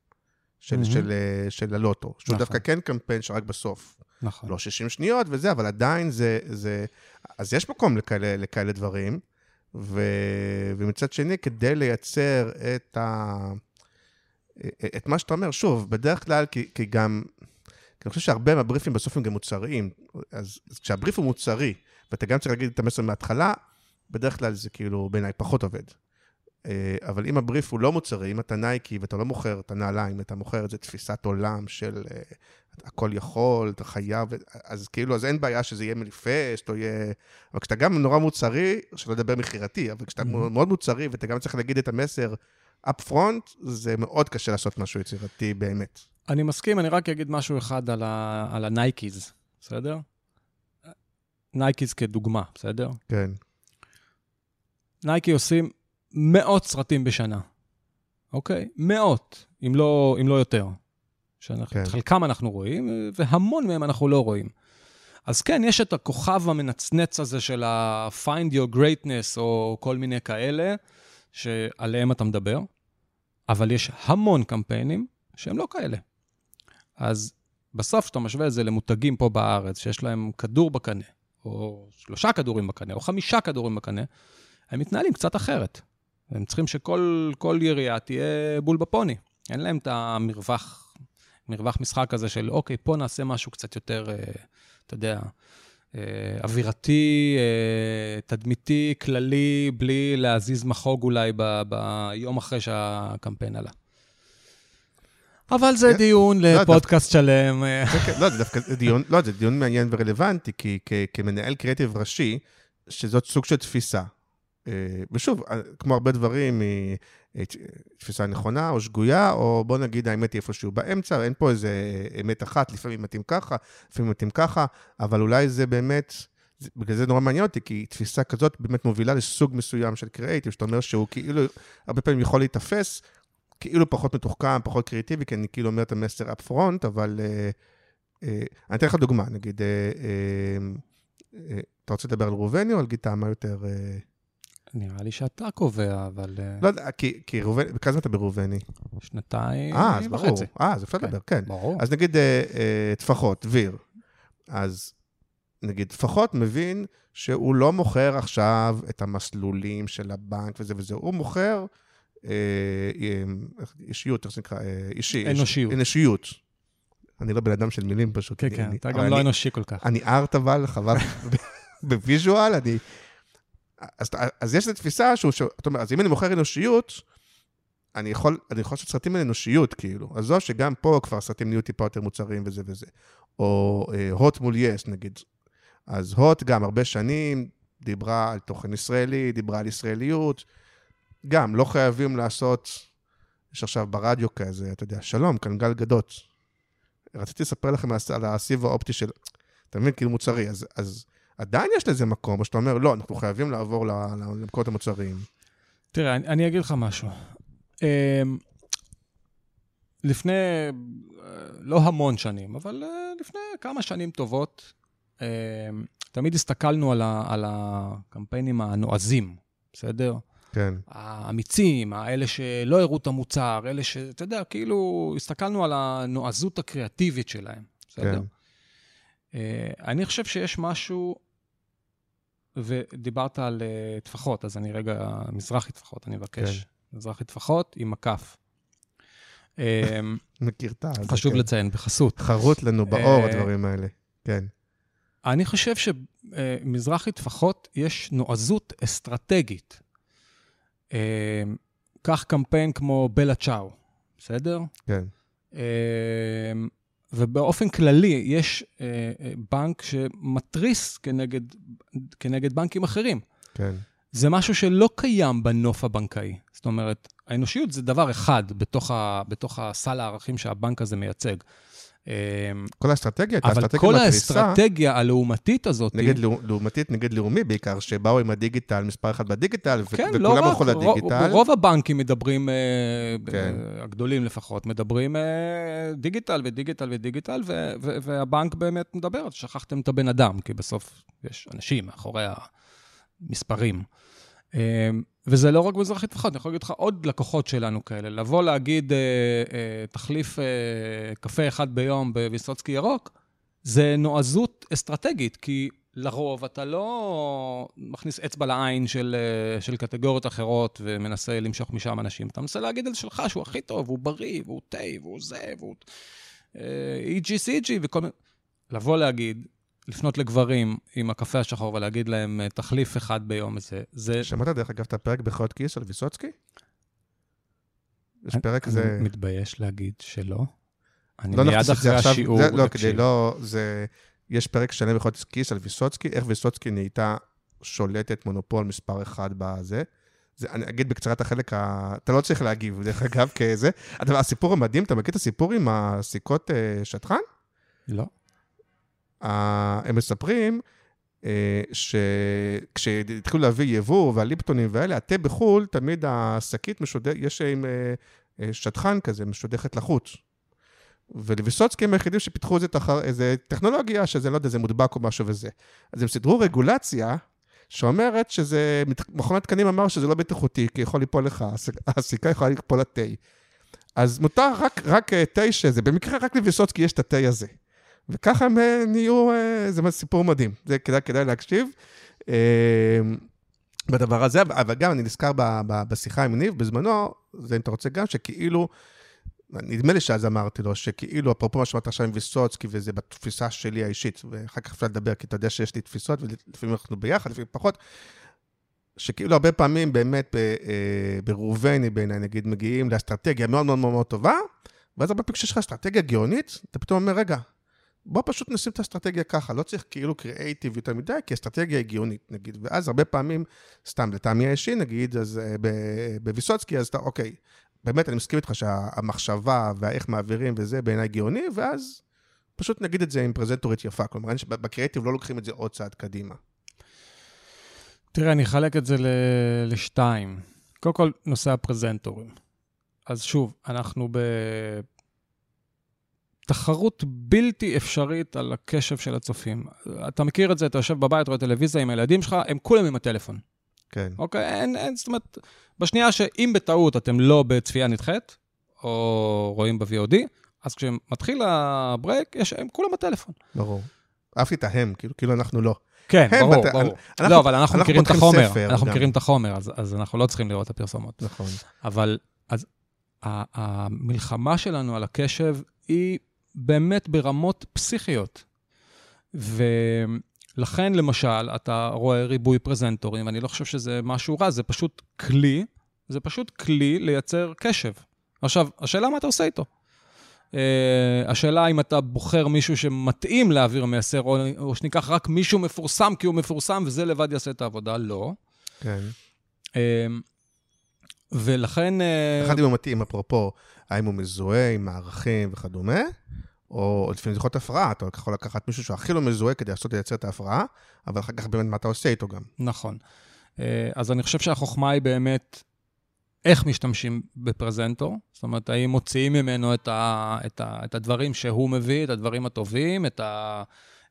של, mm-hmm. של, אה, של הלוטו, שהוא נכון. דווקא כן קמפיין שרק בסוף. נכון. לא 60 שניות וזה, אבל עדיין זה... זה... אז יש מקום לכאלה, לכאלה דברים, ו... ומצד שני, כדי לייצר את, ה... את מה שאתה אומר, שוב, בדרך כלל, כי, כי גם... כי אני חושב שהרבה מהבריפים בסוף הם גם מוצריים. אז, אז כשהבריף הוא מוצרי, ואתה גם צריך להגיד את המסר מההתחלה, בדרך כלל זה כאילו בעיניי פחות עובד. אה, אבל אם הבריף הוא לא מוצרי, אם אתה נייקי ואתה לא מוכר את הנעליים, אתה מוכר איזה תפיסת עולם של uh, הכל יכול, אתה חייב, אז כאילו, אז אין בעיה שזה יהיה מניפסט או יהיה... אבל כשאתה גם נורא מוצרי, שלא לדבר מכירתי, אבל כשאתה mm-hmm. מאוד מוצרי ואתה גם צריך להגיד את המסר up front, זה מאוד קשה לעשות משהו יצירתי באמת. אני מסכים, אני רק אגיד משהו אחד על, ה... על הנייקיז, בסדר? נייקיז כדוגמה, בסדר? כן. נייקי עושים מאות סרטים בשנה, אוקיי? מאות, אם לא, אם לא יותר. שאנחנו, כן. חלקם אנחנו רואים, והמון מהם אנחנו לא רואים. אז כן, יש את הכוכב המנצנץ הזה של ה-find your greatness, או כל מיני כאלה, שעליהם אתה מדבר, אבל יש המון קמפיינים שהם לא כאלה. אז בסוף, כשאתה משווה את זה למותגים פה בארץ, שיש להם כדור בקנה, או שלושה כדורים בקנה, או חמישה כדורים בקנה, הם מתנהלים קצת אחרת. הם צריכים שכל כל ירייה תהיה בול בפוני. אין להם את המרווח, מרווח משחק הזה של, אוקיי, פה נעשה משהו קצת יותר, אה, אתה יודע, אה, אווירתי, אה, תדמיתי, כללי, בלי להזיז מחוג אולי ב, ביום אחרי שהקמפיין עלה. אבל זה כן. דיון לא, לפודקאסט שלם. כן, לא, זה דווקא דיון, לא, זה דיון מעניין ורלוונטי, כי כמנהל קריאיטיב ראשי, שזאת סוג של תפיסה. אה, ושוב, אה, כמו הרבה דברים, היא אה, תפיסה נכונה או שגויה, או בוא נגיד האמת היא איפשהו באמצע, אין פה איזה אמת אחת, לפעמים מתאים ככה, לפעמים מתאים ככה, אבל אולי זה באמת, בגלל זה נורא מעניין אותי, כי תפיסה כזאת באמת מובילה לסוג מסוים של קריאיטיב, שאתה אומר שהוא כאילו, הרבה פעמים יכול להיתפס, כאילו פחות מתוחכם, פחות קריאיטיבי, כי אני כאילו אומר את המסר up front, אבל... אה, אה, אני אתן לך דוגמה, נגיד, אה, אה, אה, אתה רוצה לדבר על ראובני או על גיטה? מה יותר... אה, נראה לי שאתה קובע, אבל אה, לא יודע, כי, כי ראובני, בכמה זמן אתה בראובני? שנתיים אה, אז ברור. וחצי. אה, אז אפשר. לדבר, כן. ברור. אז נגיד אה, אה, טפחות, דביר. אז נגיד טפחות מבין שהוא לא מוכר עכשיו את המסלולים של הבנק וזה וזה, הוא מוכר אה, אה, אישיות, איך זה נקרא? אה, אישי. אנושיות. אנושיות. אני לא בן אדם של מילים פשוט. כן, כן, אני- אתה גם לא אני- אנושי כל כך. אני art אבל, חבל, ב visual, אני... אז, אז יש את התפיסה שהוא, שאתה אומר, אז אם אני מוכר אנושיות, אני יכול, אני יכול לעשות סרטים על אנושיות, כאילו. אז זו שגם פה כבר סרטים נהיו טיפה יותר מוצרים וזה וזה. או הוט מול יס, נגיד. אז הוט גם הרבה שנים דיברה על תוכן ישראלי, דיברה על ישראליות. גם, לא חייבים לעשות, יש עכשיו ברדיו כזה, אתה יודע, שלום, כאן גל גדות. רציתי לספר לכם על הסיב האופטי של, אתה מבין, כאילו מוצרי, אז, אז עדיין יש לזה מקום, או שאתה אומר, לא, אנחנו חייבים לעבור ל- ל- למקומות המוצריים. תראה, אני, אני אגיד לך משהו. אמ, לפני, אה, לא המון שנים, אבל אה, לפני כמה שנים טובות, אמ, תמיד הסתכלנו על, ה, על הקמפיינים הנועזים, בסדר? כן, האמיצים, האלה שלא הראו את המוצר, אלה ש... אתה יודע, כאילו, הסתכלנו על הנועזות הקריאטיבית שלהם, בסדר? כן. אה, אני חושב שיש משהו, ודיברת על אה, טפחות, אז אני רגע, מזרחי טפחות, אני מבקש. מזרחי טפחות עם מקף. אה, מכיר את ה... חשוב כן. לציין, בחסות. חרוט לנו באור, אה, הדברים האלה. כן, אני חושב שמזרחי טפחות יש נועזות אסטרטגית. אה, קח קמפיין כמו בלה צ'או, בסדר? כן. ובאופן כללי, יש אה, אה, בנק שמתריס כנגד, כנגד בנקים אחרים. כן. זה משהו שלא קיים בנוף הבנקאי. זאת אומרת, האנושיות זה דבר אחד בתוך, ה, בתוך הסל הערכים שהבנק הזה מייצג. אה, כל האסטרטגיה, את אבל האסטרטגיה כל מתריסה, האסטרטגיה הלעומתית הזאת, נגד לעומתית נגד לאומי בעיקר, שבאו עם הדיגיטל, מספר אחד בדיגיטל, כן, לא וכולם רק, הלכו לדיגיטל. רוב הבנקים מדברים, אה, כן. אה, הגדולים לפחות, מדברים אה, דיגיטל ודיגיטל ודיגיטל, ו- ו- והבנק באמת מדבר, שכחתם את הבן אדם, כי בסוף יש אנשים מאחורי המספרים. אה, וזה לא רק מזרחי טפחות, אני יכול להגיד לך עוד לקוחות שלנו כאלה, לבוא להגיד, אה, אה, תחליף אה, קפה אחד ביום בוויסוצקי ירוק, זה נועזות אסטרטגית, כי לרוב אתה לא מכניס אצבע לעין של, של קטגוריות אחרות ומנסה למשוך משם אנשים. אתה מנסה להגיד על שלך שהוא הכי טוב, והוא בריא, והוא תה, והוא זה, והוא EGCG וכל מיני... לבוא להגיד, לפנות לגברים עם הקפה השחור ולהגיד להם, אה, תחליף אחד ביום, זה... זה שמעת דרך אגב את הפרק בחיות כיס על ויסוצקי? יש אני- פרק אני זה... מתבייש להגיד שלא. אני לא מיד נכניס את אחרי השיעור זה, לא. כדי לא, זה, יש פרק שלם בחיות כיס על ויסוצקי, איך ויסוצקי נהייתה שולטת מונופול מספר אחד בזה. זה, אני אגיד בקצרה את החלק ה... אתה לא צריך להגיב, דרך אגב, כזה. הדבר, הסיפור המדהים, אתה מכיר את הסיפור עם הסיכות אה, שטחן? לא. הם מספרים אה, שכשהתחילו להביא יבוא והליפטונים והאלה, התה בחו"ל, תמיד השקית משודרת, יש עם אה, אה, שטחן כזה, משודכת לחוץ. ולוויסוצקי הם היחידים שפיתחו איזה, תחר, איזה טכנולוגיה, שזה, לא יודע, זה מודבק או משהו וזה. אז הם סידרו רגולציה שאומרת שזה, מכון התקנים אמר שזה לא בטיחותי, כי יכול ליפול לך, הס- הסיכה יכולה ליפול לתה. אז מותר רק, רק תה שזה, במקרה רק לוויסוצקי יש את התה הזה. וככה הם אה, נהיו, אה, זה סיפור מדהים, זה כדאי, כדאי להקשיב. אה, בדבר הזה, אבל גם אני נזכר ב, ב, בשיחה עם ניב בזמנו, זה אם אתה רוצה גם, שכאילו, נדמה לי שאז אמרתי לו, שכאילו, אפרופו מה שאמרת עכשיו עם ויסוצקי, וזה בתפיסה שלי האישית, ואחר כך אפשר לדבר, כי אתה יודע שיש לי תפיסות, ולפעמים אנחנו ביחד, לפעמים פחות, שכאילו הרבה פעמים באמת בראובני בעיניי, נגיד, מגיעים לאסטרטגיה מאוד מאוד מאוד טובה, ואז הרבה פעמים כשיש לך אסטרטגיה גאונית, אתה פתאום אומר, רגע, בוא פשוט נשים את האסטרטגיה ככה, לא צריך כאילו קריאייטיב יותר מדי, כי אסטרטגיה הגיונית, נגיד. ואז הרבה פעמים, סתם לטעמי האישי, נגיד, אז uh, בוויסוצקי, אז אתה, אוקיי, באמת, אני מסכים איתך שהמחשבה והאיך מעבירים וזה בעיניי גאוני, ואז פשוט נגיד את זה עם פרזנטורית יפה. כלומר, בקריאייטיב לא לוקחים את זה עוד צעד קדימה. תראה, אני אחלק את זה לשתיים. קודם כל, נושא הפרזנטורים. אז שוב, אנחנו ב... תחרות בלתי אפשרית על הקשב של הצופים. אתה מכיר את זה, אתה יושב בבית, רואה טלוויזיה עם הילדים שלך, הם כולם עם הטלפון. כן. אוקיי? אין, אין, זאת אומרת, בשנייה שאם בטעות אתם לא בצפייה נדחית, או רואים ב-VOD, אז כשמתחיל הברייק, יש, הם כולם בטלפון. ברור. אהבתי את ההם, כאילו, כאילו אנחנו לא. כן, ברור, בת... ברור. אנחנו, לא, אבל אנחנו, אנחנו מכירים את החומר. אנחנו גם. מכירים את החומר, אז, אז אנחנו לא צריכים לראות את הפרסומות. נכון. אבל, אז המלחמה שלנו על הקשב היא באמת ברמות פסיכיות. ולכן, למשל, אתה רואה ריבוי פרזנטורים, אני לא חושב שזה משהו רע, זה פשוט כלי, זה פשוט כלי לייצר קשב. עכשיו, השאלה מה אתה עושה איתו. Uh, השאלה אם אתה בוחר מישהו שמתאים להעביר מסר, או, או שניקח רק מישהו מפורסם כי הוא מפורסם וזה לבד יעשה את העבודה, לא. כן. Uh, ולכן... אחד אם הוא מתאים, אפרופו, האם הוא מזוהה עם הערכים וכדומה, או לפעמים זה יכול להיות הפרעה, אתה יכול לקחת מישהו שהכי לא מזוהה כדי לעשות לייצר את ההפרעה, אבל אחר כך באמת מה אתה עושה איתו גם. נכון. אה, אז אני חושב שהחוכמה היא באמת איך משתמשים בפרזנטור, זאת אומרת, האם מוציאים ממנו את, ה, את, ה, את הדברים שהוא מביא, את הדברים הטובים, את, ה,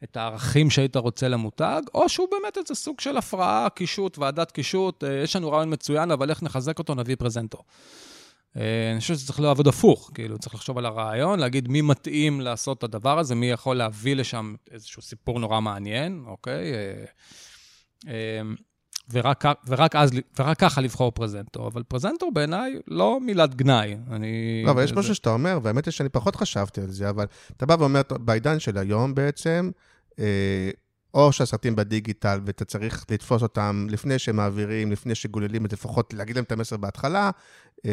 את הערכים שהיית רוצה למותג, או שהוא באמת איזה סוג של הפרעה, קישוט, ועדת קישוט, אה, יש לנו רעיון מצוין, אבל איך נחזק אותו, נביא פרזנטור. אה, אני חושב שזה צריך לעבוד הפוך, כאילו, צריך לחשוב על הרעיון, להגיד מי מתאים לעשות את הדבר הזה, מי יכול להביא לשם איזשהו סיפור נורא מעניין, אוקיי? אה, ורק, ורק, אז, ורק ככה לבחור פרזנטור. אבל פרזנטור בעיניי לא מילת גנאי. אני... לא, אבל יש משהו שאתה אומר, והאמת היא שאני פחות חשבתי על זה, אבל אתה בא ואומר, בעידן של היום בעצם, או שהסרטים בדיגיטל ואתה צריך לתפוס אותם לפני שהם מעבירים, לפני שגוללים, לפחות להגיד להם את המסר בהתחלה, אה,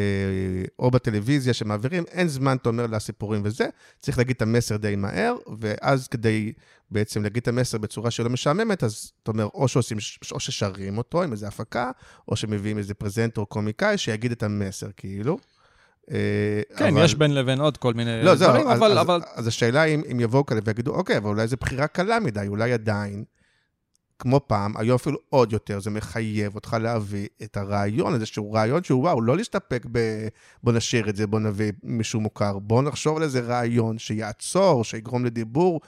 או בטלוויזיה שמעבירים, אין זמן, אתה אומר, לסיפורים וזה, צריך להגיד את המסר די מהר, ואז כדי בעצם להגיד את המסר בצורה שלא משעממת, אז אתה אומר, או שעושים, או ששרים אותו עם איזה הפקה, או שמביאים איזה פרזנטור קומיקאי שיגיד את המסר, כאילו. אה, כן, אבל... יש בין לבין עוד כל מיני לא, דברים, זהו, אבל... אז, אבל... אז, השאלה אם, אם יבואו כאלה ויגידו, אוקיי, אבל אולי זו בחירה קלה מדי, אולי עדיין, כמו פעם, היום אפילו עוד יותר, זה מחייב אותך להביא את הרעיון הזה, שהוא רעיון שהוא וואו, לא להסתפק ב... בוא נשאיר את זה, בוא נביא מישהו מוכר, בוא נחשוב על איזה רעיון שיעצור, שיגרום לדיבור.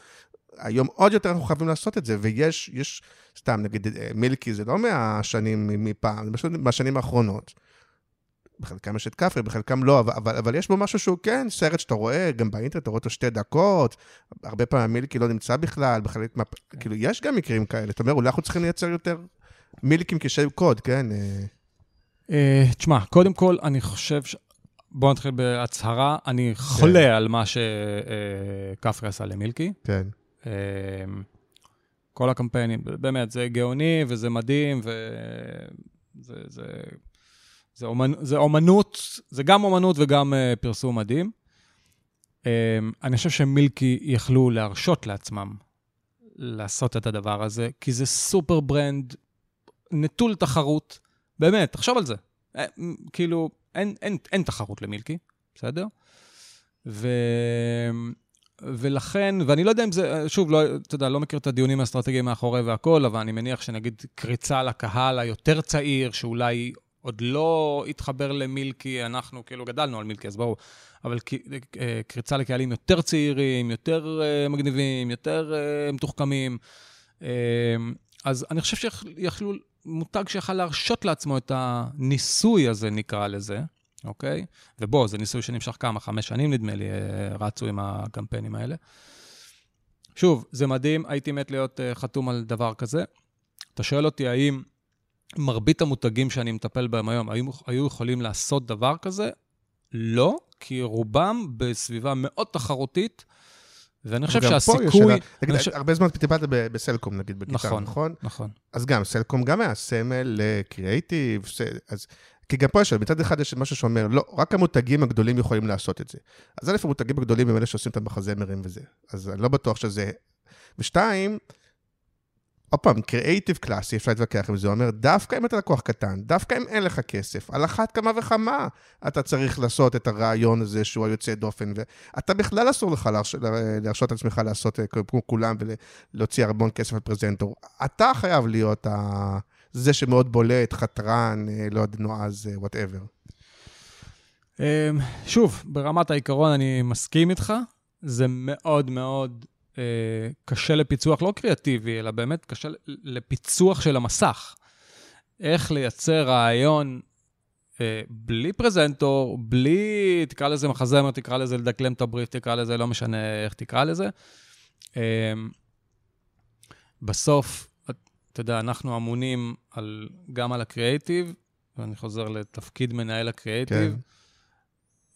היום עוד יותר אנחנו חייבים לעשות את זה, ויש, יש, סתם, נגיד, אה, מילקי זה לא מהשנים מפעם, זה פשוט מהשנים האחרונות. בחלקם יש את כפרי, בחלקם לא, אבל, אבל, אבל יש בו משהו שהוא כן סרט שאתה רואה, גם באינטרנט אתה רואה אותו שתי דקות, הרבה פעמים מילקי לא נמצא בכלל, בחלק מה... כן. כאילו, יש גם מקרים כאלה. אתה אומר, אולי אנחנו צריכים לייצר יותר מילקים כשם קוד, כן? אה, תשמע, קודם כל, אני חושב ש... בואו נתחיל בהצהרה. אני חולה כן. על מה שכפרי עשה למילקי. כן. אה, כל הקמפיינים, באמת, זה גאוני וזה מדהים, וזה... זה... זה, אומנ... זה אומנות, זה גם אומנות וגם uh, פרסום מדהים. Um, אני חושב שמילקי יכלו להרשות לעצמם לעשות את הדבר הזה, כי זה סופר ברנד נטול תחרות. באמת, תחשוב על זה. אה, כאילו, אין, אין, אין תחרות למילקי, בסדר? ו... ולכן, ואני לא יודע אם זה, שוב, לא, אתה יודע, לא מכיר את הדיונים האסטרטגיים מאחורי והכל, אבל אני מניח שנגיד קריצה לקהל היותר צעיר, שאולי עוד לא התחבר למילקי, אנחנו כאילו גדלנו על מילקי, אז ברור, אבל אה, קריצה לקהלים יותר צעירים, יותר אה, מגניבים, יותר אה, מתוחכמים. אז אני חושב שיכלו, מותג שיכל להרשות לעצמו את הניסוי הזה, נקרא לזה, אוקיי? ובוא, זה ניסוי שנמשך כמה? חמש שנים, נדמה לי, רצו עם הקמפיינים האלה. שוב, זה מדהים, הייתי מת להיות חתום על דבר כזה. אתה שואל אותי האם מרבית המותגים שאני מטפל בהם היום היו, היו יכולים לעשות דבר כזה? לא, כי רובם בסביבה מאוד תחרותית, ואני חושב שהסיכוי... נגיד, חושב... הרבה זמן טיפלת בסלקום, נגיד, בגיטר, נכון? נכון, נכון. אז גם, סלקום גם היה סמל לקריאייטיב, אז... כי גם פה יש, מצד אחד יש משהו שאומר, לא, רק המותגים הגדולים יכולים לעשות את זה. אז א', המותגים הגדולים הם אלה שעושים את המחזמרים וזה. אז אני לא בטוח שזה... ושתיים, עוד פעם, קריאייטיב קלאסי, אפשר להתווכח עם זה, אומר, דווקא אם אתה לקוח קטן, דווקא אם אין לך כסף, על אחת כמה וכמה אתה צריך לעשות את הרעיון הזה שהוא היוצא דופן, ואתה בכלל אסור לך להרשות את עצמך לעשות אה, כמו כולם ולהוציא הרבה כסף על פרזנטור. אתה חייב להיות ה... זה שמאוד בולט, חתרן, אה, לא יודע, נועז, whatever. אה, שוב, ברמת העיקרון אני מסכים איתך. זה מאוד מאוד אה, קשה לפיצוח, לא קריאטיבי, אלא באמת קשה לפיצוח של המסך. איך לייצר רעיון אה, בלי פרזנטור, בלי, תקרא לזה מחזמר, תקרא לזה לדקלם את הבריף, תקרא לזה, לא משנה איך תקרא לזה. אה, בסוף, אתה יודע, אנחנו אמונים על, גם על הקריאייטיב, ואני חוזר לתפקיד מנהל הקריאייטיב. כן.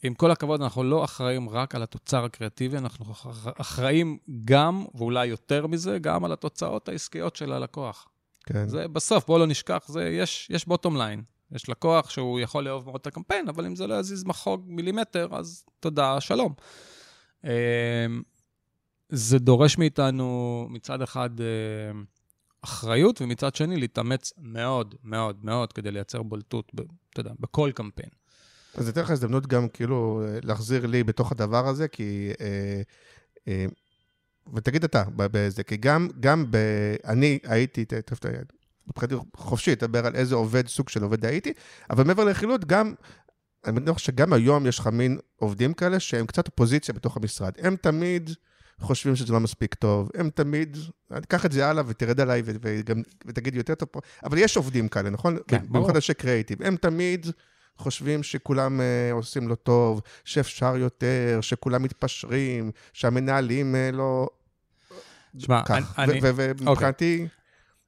עם כל הכבוד, אנחנו לא אחראים רק על התוצר הקריאטיבי, אנחנו אחראים גם, ואולי יותר מזה, גם על התוצאות העסקיות של הלקוח. כן. זה בסוף, בואו לא נשכח, זה, יש, יש בוטום ליין. יש לקוח שהוא יכול לאהוב מאוד את הקמפיין, אבל אם זה לא יזיז מחוג מילימטר, אז תודה, שלום. אמ, זה דורש מאיתנו מצד אחד אה, אחריות, ומצד שני להתאמץ מאוד מאוד מאוד כדי לייצר בולטות, אתה יודע, בכל קמפיין. אז אתן לך הזדמנות גם כאילו להחזיר לי בתוך הדבר הזה, כי... אה, אה, ותגיד אתה בזה, כי גם, גם ב... אני הייתי, תכף מבחינתי חופשי, לדבר על איזה עובד, סוג של עובד הייתי, אבל מעבר לרכילות, גם, אני בטוח שגם היום יש לך מין עובדים כאלה שהם קצת אופוזיציה בתוך המשרד. הם תמיד חושבים שזה לא מספיק טוב, הם תמיד, קח את זה הלאה ותרד עליי וגם, ותגיד יותר טוב פה, אבל יש עובדים כאלה, נכון? כן, ברור. במיוחד אנשי קריאיטיב. הם תמיד... חושבים שכולם uh, עושים לו טוב, שאפשר יותר, שכולם מתפשרים, שהמנהלים uh, לא... תשמע, אני... ומבחינתי,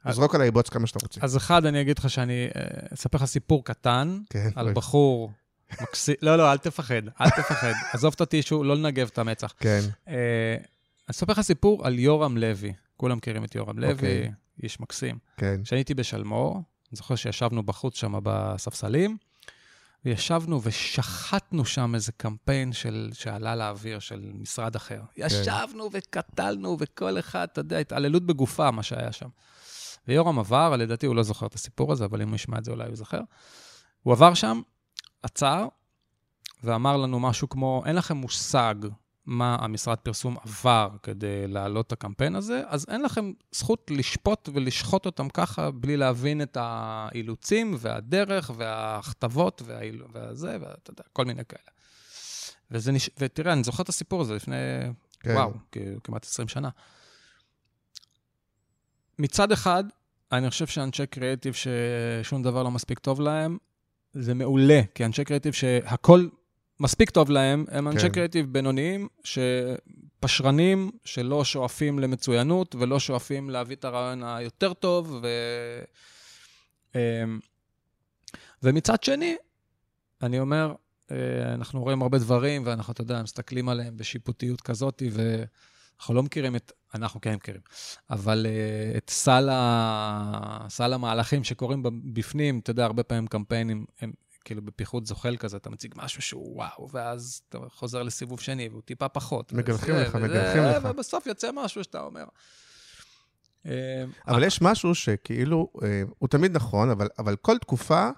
אוקיי. זרוק עליי בוץ כמה שאתה רוצה. אז אחד, אני אגיד לך שאני אה, אספר לך סיפור קטן, כן, על בחור מקסים, לא, לא, אל תפחד, אל תפחד. עזוב את הטישו, לא לנגב את המצח. כן. אני אספר לך סיפור על יורם לוי. כולם מכירים את יורם לוי, אוקיי. איש מקסים. כן. כשאני הייתי בשלמור, אני זוכר שישבנו בחוץ שם בספסלים, וישבנו ושחטנו שם איזה קמפיין של, שעלה לאוויר של משרד אחר. כן. ישבנו וקטלנו, וכל אחד, אתה יודע, התעללות בגופה, מה שהיה שם. ויורם עבר, לדעתי הוא לא זוכר את הסיפור הזה, אבל אם הוא ישמע את זה אולי הוא יזכר. הוא עבר שם, עצר, ואמר לנו משהו כמו, אין לכם מושג מה המשרד פרסום עבר כדי להעלות את הקמפיין הזה, אז אין לכם זכות לשפוט ולשחוט אותם ככה בלי להבין את האילוצים והדרך וההכתבות והאיל... והזה, ואתה יודע, כל מיני כאלה. וזה נש... ותראה, אני זוכר את הסיפור הזה לפני, כן. וואו, כמעט 20 שנה. מצד אחד, אני חושב שאנשי קריאיטיב ששום דבר לא מספיק טוב להם, זה מעולה, כי אנשי קריאיטיב שהכל מספיק טוב להם, הם אנשי כן. קריאיטיב בינוניים, שפשרנים, שלא שואפים למצוינות ולא שואפים להביא את הרעיון היותר טוב. ו... אמ, ומצד שני, אני אומר, אה, אנחנו רואים הרבה דברים, ואנחנו, אתה יודע, מסתכלים עליהם בשיפוטיות כזאת, ואנחנו לא מכירים את, אנחנו כן מכירים, אבל uh, את סל, ה... סל המהלכים שקורים בפנים, אתה יודע, הרבה פעמים קמפיינים, הם כאילו בפיחות זוחל כזה, אתה מציג משהו שהוא וואו, ואז אתה חוזר לסיבוב שני והוא טיפה פחות. מגלחים לך, מגלחים לך. ובסוף יוצא משהו שאתה אומר. אה, אבל יש משהו שכאילו, אה, הוא תמיד נכון, אבל, אבל כל תקופה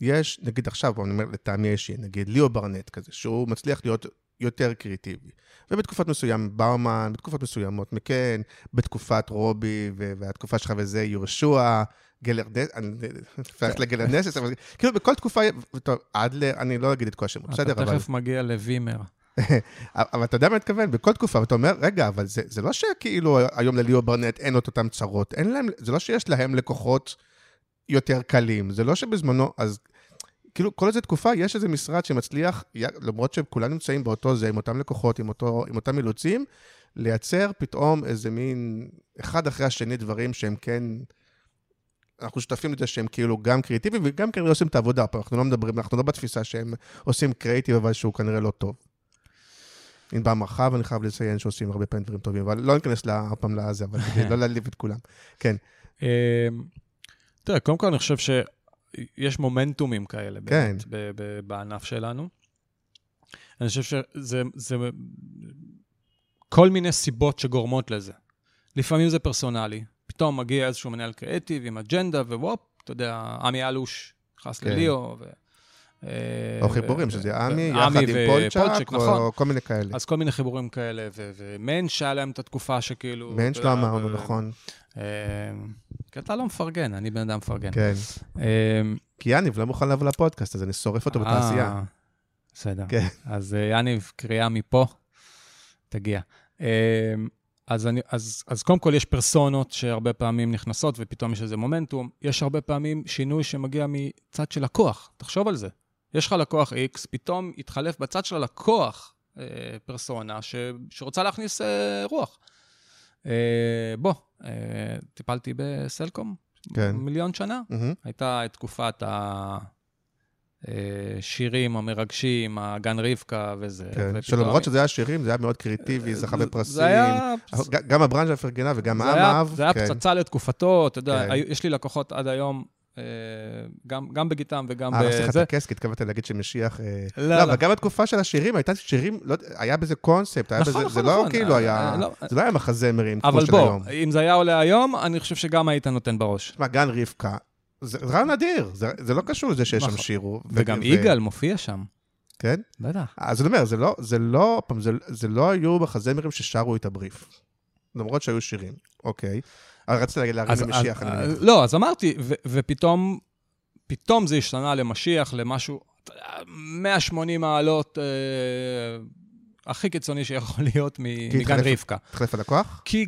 יש, נגיד עכשיו, אני אומר לטעמי אישי, נגיד ליאו ברנט כזה, שהוא מצליח להיות יותר קריאיטיבי. ובתקופת מסוים באומן, בתקופות מסוימות מקן, בתקופת רובי והתקופה שלך וזה יהושע, גלרדס, אני הולך לגלרדסס, אבל כאילו בכל תקופה, טוב, אדלר, אני לא אגיד את כל השמות, בסדר, אבל... אתה תכף מגיע לווימר. אבל אתה יודע מה אני מתכוון, בכל תקופה, ואתה אומר, רגע, אבל זה, זה לא שכאילו היום לליאו ברנט אין את אותם צרות, אין להם, זה לא שיש להם לקוחות יותר קלים, זה לא שבזמנו, אז כאילו כל איזה תקופה יש איזה משרד שמצליח, למרות שכולם נמצאים באותו זה, עם אותם לקוחות, עם, אותו, עם אותם אילוצים, לייצר פתאום איזה מין, אחד אחרי השני דברים שהם כן... אנחנו שותפים לזה שהם כאילו גם קריאיטיביים וגם כנראה עושים את העבודה. פה אנחנו לא מדברים, אנחנו לא בתפיסה שהם עושים קריאיטיב, אבל שהוא כנראה לא טוב. אם במרחב, אני חייב לציין שעושים הרבה פעמים דברים טובים, אבל לא ניכנס לה- עוד פעם לזה, אבל כדי לא להעליב את כולם. כן, אמ, תראה, קודם כל אני חושב שיש מומנטומים כאלה כן. באמת ב- ב- בענף שלנו. אני חושב שזה זה כל מיני סיבות שגורמות לזה. לפעמים זה פרסונלי. פתאום מגיע איזשהו מנהל קריאיטיב עם אג'נדה, ווופ, אתה יודע, עמי אלוש נכנס כן. לליאו. ו... אה, או חיבורים, שזה ו- עמי, עמי יחד עם פולצ'אק, ופולצ'ק, נכון. או כל מיני כאלה. אז כל מיני חיבורים כאלה, ומנש שהיה להם את התקופה שכאילו... שלא יודע, אמרנו, נכון. אה, כי אתה לא מפרגן, אני בן אדם מפרגן. כן. אה, כי יניב לא מוכן לבוא לפודקאסט, אז אני שורף אותו בתעשייה. אה, בסדר. כן. אז אה, יניב, קריאה מפה, תגיע. אה, אז, אני, אז, אז קודם כל יש פרסונות שהרבה פעמים נכנסות ופתאום יש איזה מומנטום. יש הרבה פעמים שינוי שמגיע מצד של לקוח, תחשוב על זה. יש לך לקוח X, פתאום התחלף בצד של הלקוח אה, פרסונה ש, שרוצה להכניס אה, רוח. אה, בוא, טיפלתי בסלקום כן. מיליון שנה. מהמם. הייתה את תקופת השירים המרגשים, הגן רבקה וזה. כן. שלמרות שזה היה שירים, זה היה מאוד קריאטיבי, זכה בפרסים. זה היה... גם הברנז'ה פרגנה וגם העם אהב. זה היה כן. פצצה לתקופתו, אתה יודע, כן. יש לי לקוחות עד היום, אה, גם, גם בגיטם וגם אה, רציתי לך את בזה. הכס, כי התכוונת להגיד שמשיח... אה, לא, לא, לא. אבל גם התקופה של השירים, הייתה שירים, לא היה בזה קונספט, היה נכון, בזה, נכון, זה לא נכון. כאילו אה, היה, אה, לא. זה לא היה מחזמרים כמו אבל של בוא, היום. אם זה היה עולה היום, אני חושב שגם היית נותן בראש. תשמע, גן רבקה, זה רעיון נדיר, זה זה לא קשור לזה שיש שם נכון. שירו. ו- וגם ו- יגאל מופיע שם. כן? בטח. אז אני אומר, זה לא, זה לא, פעם, זה, זה לא היו מחזמרים ששרו את הבריף. למרות שהיו שירים, אוקיי. אבל רצית להגיד להרים למשיח, מניח. לא, אז אמרתי, ופתאום, פתאום זה השתנה למשיח, למשהו, אתה יודע, 180 מעלות אה, הכי קיצוני שיכול להיות מגן רבקה. התחלף הלקוח? כי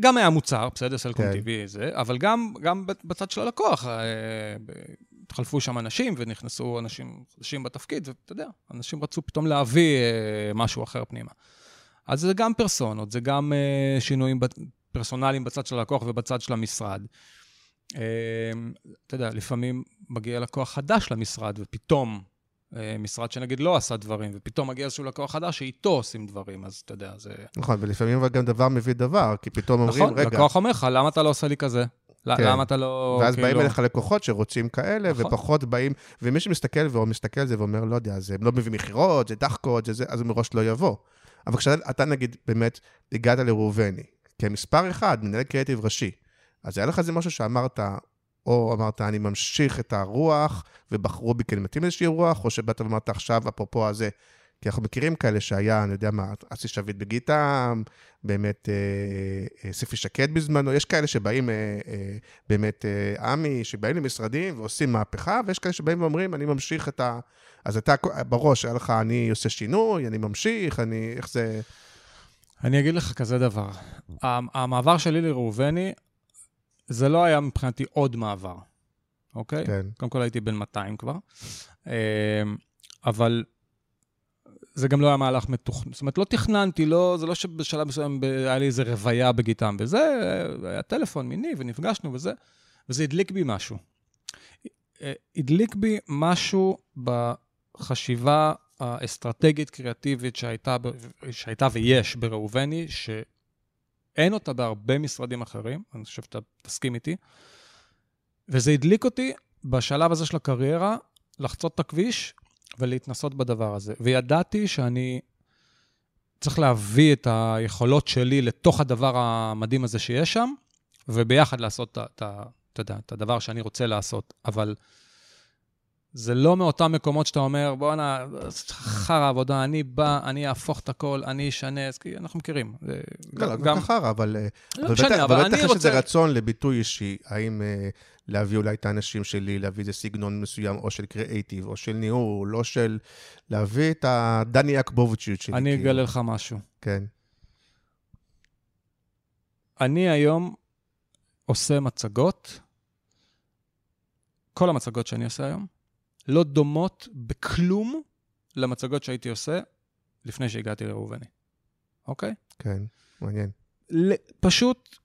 גם היה מוצר, בסדר, סלקום כן. TV זה, אבל גם, בצד של הלקוח. אה, התחלפו שם אנשים ונכנסו אנשים חדשים בתפקיד, ואתה יודע, אנשים רצו פתאום להביא אה, משהו אחר פנימה. אז זה גם פרסונות, זה גם אה, שינויים פרסונליים בצד של הלקוח ובצד של המשרד. אה, אתה יודע, לפעמים מגיע לקוח חדש למשרד, ופתאום אה, משרד שנגיד לא עשה דברים, ופתאום מגיע איזשהו לקוח חדש שאיתו עושים דברים, אז אתה יודע, זה... נכון, ולפעמים גם דבר מביא דבר, כי פתאום אומרים, נכון, רגע, לקוח אומר לך, למה אתה לא עושה לי כזה? כן. למה אתה לא... ואז כאילו... באים אליך לקוחות שרוצים כאלה, נכון. ופחות באים, ומי שמסתכל ומסתכל על זה ואומר, לא יודע, זה הם לא מביא מכירות, זה דחקות, זה זה, אז הוא מראש לא יבוא. אבל כשאתה נגיד באמת הגעת לראובני, כמספר אחד, מנהל קריאיטיב ראשי, אז היה לך איזה משהו שאמרת, או אמרת, אני ממשיך את הרוח, ובחרו בי כי אני מתאים לאיזושהי רוח, או שבאת ואמרת עכשיו, אפרופו הזה, כי אנחנו מכירים כאלה שהיה, אני יודע מה, אסי שביט בגיטם, באמת אה, אה, ספי שקד בזמנו, יש כאלה שבאים, אה, אה, באמת אה, עמי, שבאים למשרדים ועושים מהפכה, ויש כאלה שבאים ואומרים, אני ממשיך את ה... אז אתה בראש, היה לך, אני עושה שינוי, אני ממשיך, אני... איך זה... אני אגיד לך כזה דבר. המ- המעבר שלי לראובני, זה לא היה מבחינתי עוד מעבר, אוקיי? כן. קודם כל הייתי בן 200 כבר, אמ, אבל זה גם לא היה מהלך מתוכנן. זאת אומרת, לא תכננתי, לא, זה לא שבשלב מסוים היה לי איזה רוויה בגיטם וזה, היה טלפון מיני ונפגשנו וזה, וזה הדליק בי משהו. הדליק בי משהו בחשיבה האסטרטגית קריאטיבית שהייתה, שהייתה ויש בראובני, שאין אותה בהרבה משרדים אחרים, אני חושב שאתה תסכים איתי, וזה הדליק אותי בשלב הזה של הקריירה, לחצות את הכביש ולהתנסות בדבר הזה. וידעתי שאני צריך להביא את היכולות שלי לתוך הדבר המדהים הזה שיש שם, וביחד לעשות את את יודע, את הדבר שאני רוצה לעשות. אבל זה לא מאותם מקומות שאתה אומר, בואנה, חרא עבודה, אני בא, אני אהפוך את הכל, אני אשנה, אז כי אנחנו מכירים. לא, לא, גם- גם ככה, אבל... אה, לא אבל משנה, אבל אבל אני בטח יש רוצה... איזה רצון לביטוי אישי, האם אה, להביא אולי את האנשים שלי, להביא איזה סגנון מסוים, או של קריאייטיב, או של ניהול, או של... להביא את הדני יעקבוביצ'יות שלי. אני. אגלה לך משהו. כן. אני היום עושה מצגות, כל המצגות שאני עושה היום, לא דומות בכלום למצגות שהייתי עושה לפני שהגעתי לראובני, אוקיי? כן, מעניין. פשוט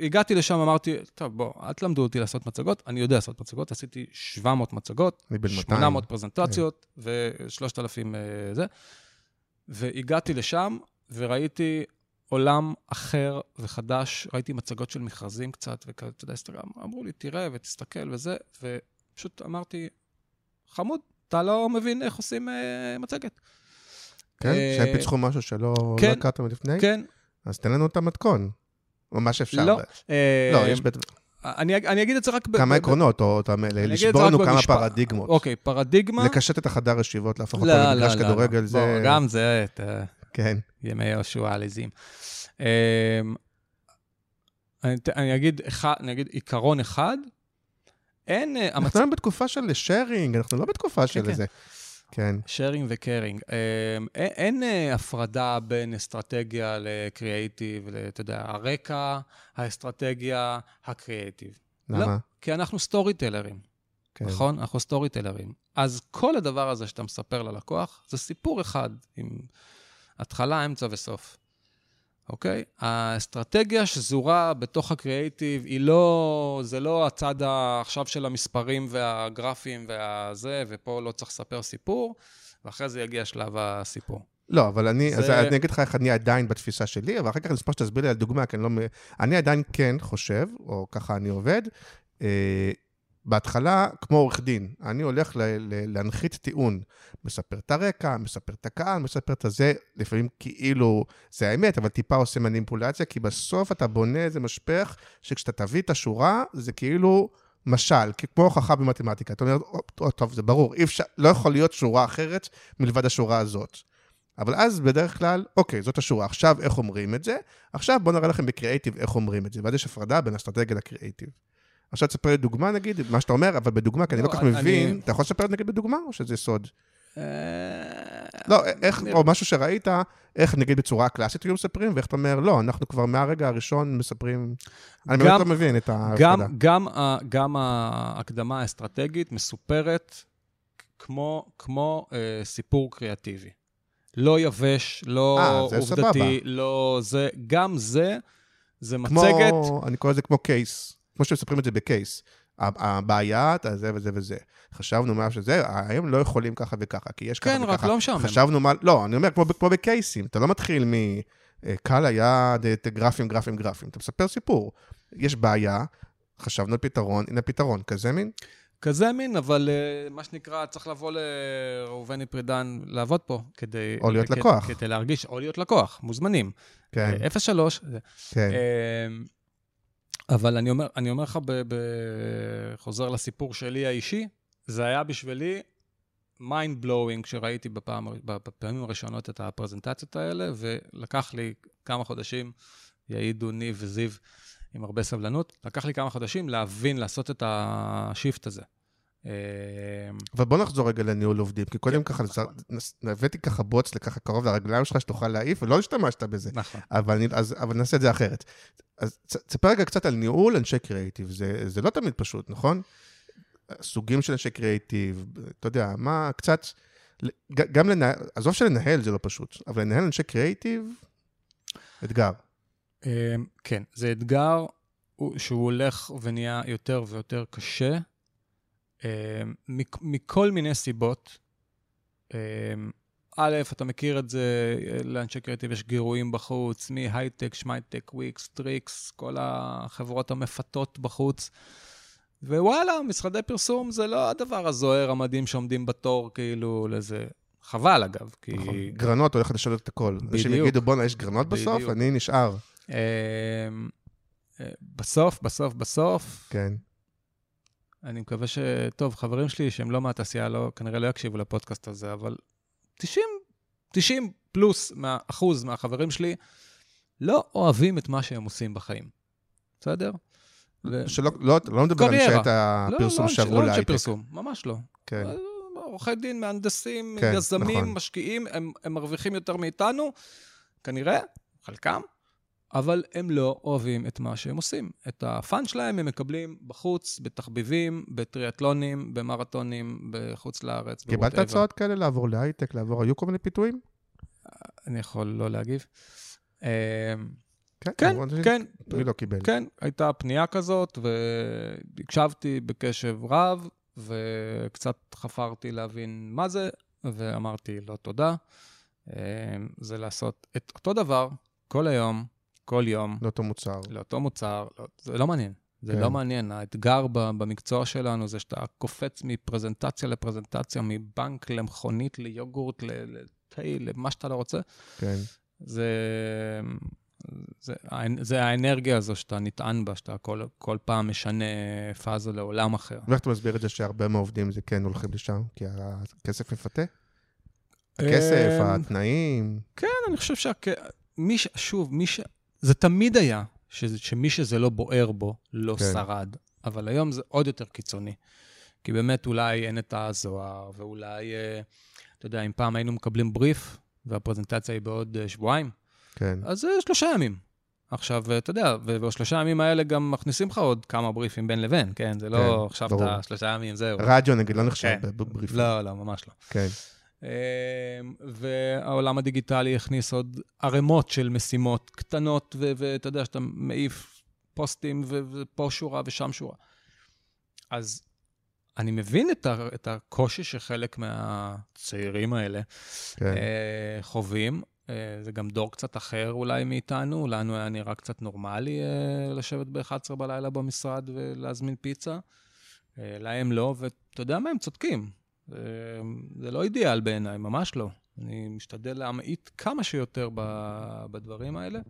הגעתי לשם, אמרתי, טוב, בוא, אל תלמדו אותי לעשות מצגות, אני יודע לעשות מצגות, עשיתי 700 מצגות, אני בן 200. 800 פרזנטציות ו-3,000 אה, זה. והגעתי לשם וראיתי עולם אחר וחדש, ראיתי מצגות של מכרזים קצת, וכזה, אתה יודע, אמרו לי, תראה ותסתכל וזה, ופשוט אמרתי, חמוד, אתה לא מבין איך עושים אה, מצגת. כן? אה, שהם פיצחו משהו שלא לא כן, הכרתם לפני? כן, אז תן לנו את המתכון. או מה שאפשר. לא. אה, לא, יש בטח אני, אני אגיד את זה רק... כמה ב- עקרונות, או אגיד את לשבור לנו כמה במשפט. פרדיגמות. אוקיי, פרדיגמה. לקשט את החדר ישיבות, להפוך אותו לא, למגרש לא, לא, כדורגל, לא. זה... בוא, גם זה, את אה, כן. ימי יהושע העליזים. אמ, אני אני אגיד אחד- אני אגיד עיקרון אחד, אין... אה, אנחנו לא בתקופה של sharing, אנחנו לא בתקופה של כן. איזה... כן. sharing ו caring. אמ, אין, אין אה, הפרדה בין אסטרטגיה לקריאייטיב, אתה יודע, הרקע, האסטרטגיה, הקריאייטיב. לא, למה? כי אנחנו story teller ים. כן. נכון? אנחנו story teller ים. אז כל הדבר הזה שאתה מספר ללקוח, זה סיפור אחד, עם התחלה, אמצע וסוף. אוקיי? האסטרטגיה שזורה בתוך הקריאייטיב היא לא, זה לא הצד עכשיו של המספרים והגרפים והזה, ופה לא צריך לספר סיפור, ואחרי זה יגיע שלב הסיפור. לא, אבל אני, זה- אז אני אגיד לך איך אני עדיין בתפיסה שלי, אבל אחר כך אני אשמח שתסביר לי על דוגמה, כי אני לא... אני עדיין כן חושב, או ככה אני עובד, אה, בהתחלה, כמו עורך דין, אני הולך ל- ל- להנחית טיעון. מספר את הרקע, מספר את הקהל, מספר את הזה, לפעמים כאילו זה האמת, אבל טיפה עושה מניפולציה, כי בסוף אתה בונה איזה משפך, שכשאתה תביא את השורה, זה כאילו משל, כמו הוכחה במתמטיקה. אתה אומר, "או, טוב, טוב, זה ברור, אי אפשר, לא יכול להיות שורה אחרת מלבד השורה הזאת. אבל אז בדרך כלל, אוקיי, זאת השורה, עכשיו איך אומרים את זה? עכשיו בואו נראה לכם בקריאייטיב איך אומרים את זה. ואז יש הפרדה בין אסטרטגיה לקריאייטיב. עכשיו תספר לי דוגמה נגיד, מה שאתה אומר, אבל בדוגמה, כי אני לא לא, כל כך מבין, אתה יכול לספר נגיד בדוגמה, או שזה סוד? אה, לא, איך, נראה- או משהו שראית, איך נגיד בצורה קלאסית היו מספרים, ואיך אתה אומר, לא, אנחנו כבר מהרגע הראשון מספרים... אני באמת לא מבין את ההפרדה. גם, ההקדמה האסטרטגית מסופרת כמו, כמו אה, סיפור קריאטיבי. לא יבש, לא אה, זה עובדתי, סבבה. לא זה, גם זה, זה כמו, מצגת. אני קורא לזה כמו קייס, כמו שמספרים את זה בקייס. הבעיה, אתה זה וזה וזה. חשבנו מה שזה, היום לא יכולים ככה וככה, כי יש ככה כן, וככה. רק לא משעמם. חשבנו מה, לא, אני אומר כמו, כמו בקייסים, אתה לא מתחיל מ... אה, קל היה ד- גרפים, גרפים, גרפים. אתה מספר סיפור. יש בעיה, חשבנו על פתרון, הנה פתרון, כזה מין? כזה מין, אבל אה, מה שנקרא, צריך לבוא לראובני פרידן לעבוד פה, כדי... או להיות כדי- לקוח. כדי להרגיש, או להיות לקוח, מוזמנים. כן, אה, 03. זה. כן. אבל אני אומר, אני אומר לך, ב, ב, חוזר לסיפור שלי האישי, זה היה בשבילי mind blowing כשראיתי בפעם, בפעמים הראשונות את הפרזנטציות האלה, ולקח לי כמה חודשים, יעידו ניב וזיו עם הרבה סבלנות, לקח לי כמה חודשים להבין, לעשות את השיפט הזה. אמ, אבל בוא נחזור רגע לניהול עובדים, כי קודם ככה, נכון. הבאתי ככה בוץ לככה קרוב לרגליים שלך, שתוכל להעיף, ולא השתמשת בזה. נכון. אבל, נעשה את זה אחרת. אז תספר רגע קצת על ניהול אנשי קריאיטיב, זה, לא תמיד פשוט, נכון? סוגים של אנשי קריאיטיב, אתה יודע, מה קצת, גם לנהל, עזוב שלנהל זה לא פשוט, אבל לנהל אנשי קריאיטיב, אתגר. אמ, כן, זה אתגר הוא- שהוא הולך ונהיה יותר ויותר קשה, מכל מיני סיבות. אמ, א', אתה מכיר את זה, אה, לאנשי קריאיטיב יש גירויים בחוץ, מהייטק, שמייטק, וויקס, טריקס, כל החברות המפתות בחוץ. ווואלה, משרדי פרסום זה לא הדבר הזוהר המדהים שעומדים בתור כאילו לזה. חבל אגב, כי... נכון. גרנות הולכת לשנות את הכל. אנשים בדיוק. יגידו, בואנה, יש גרנות בסוף? בדיוק. אני נשאר. אמ, אה, בסוף, בסוף, בסוף, כן. אני מקווה ש... טוב, חברים שלי שהם לא מהתעשייה, לא, כנראה לא יקשיבו לפודקאסט הזה, אבל 90, 90 פלוס מהאחוז מהחברים שלי לא אוהבים את מה שהם עושים בחיים. בסדר? ו- שלא, לא, לא מדבר על קריירה. אנשי הפרסום לא, לא, שעברו לא אנשי להייטק. פרסום, ממש לא. כן. עורכי דין, מהנדסים, כן, יזמים, נכון. משקיעים, הם, הם מרוויחים יותר מאיתנו, כנראה, חלקם, אבל הם לא אוהבים את מה שהם עושים. את הפאן שלהם הם מקבלים בחוץ, בתחביבים, בטריאטלונים, במרתונים, בחוץ לארץ, קיבלת. הצעות כאלה לעבור להייטק, לעבור, היו כל מיני פיתויים? אני יכול לא להגיב. אה, כן, כן, כן, מי לא קיבל? כן, הייתה פנייה כזאת, והקשבתי בקשב רב, וקצת חפרתי להבין מה זה, ואמרתי לא תודה. אה, זה לעשות את אותו דבר כל היום, כל יום, לאותו מוצר. לאותו מוצר, לא, זה לא מעניין. זה כן. לא מעניין. האתגר במקצוע שלנו זה שאתה קופץ מפרזנטציה לפרזנטציה, מבנק למכונית, ליוגורט, לתה, למה שאתה לא רוצה. כן. זה, זה, זה האנרגיה הזו שאתה נטען בה, שאתה כל, כל פעם משנה פאזה לעולם אחר. ואיך אתה מסביר את זה שהרבה מהעובדים זה כן הולכים לשם? כי הכסף מפתה? הכסף, אה, התנאים. כן, אני חושב שה... מי ש... שוב, מי ש... זה תמיד היה ש... שמי שזה לא בוער בו, לא כן. שרד. אבל היום זה עוד יותר קיצוני. כי באמת אולי אין את הזוהר, ואולי, אה, אתה יודע, אם פעם היינו מקבלים בריף, והפרזנטציה היא בעוד אה, שבועיים, כן. אז זה שלושה ימים. עכשיו, אה, אתה יודע, ובשלושה ימים האלה גם מכניסים לך עוד כמה בריפים בין לבין, כן? זה לא כן, עכשיו ברור. אתה שלושה ימים, זהו. רדיו נגיד לא נחשב כן. בבריף. לא, לא, ממש לא. כן. אמ, והעולם הדיגיטלי הכניס עוד ערימות של משימות קטנות, ואתה יודע שאתה מעיף פוסטים, ופה שורה ושם שורה. אז אני מבין את, ה- את הקושי שחלק מהצעירים האלה כן. אה, חווים. אה, זה גם דור קצת אחר אולי מאיתנו, לנו היה נראה קצת נורמלי אה, לשבת ב-11 בלילה במשרד ולהזמין פיצה. אה, להם לא, ואתה יודע מה, הם צודקים. זה, זה לא אידיאל בעיניי, ממש לא. אני משתדל להמעיט כמה שיותר ב- בדברים האלה.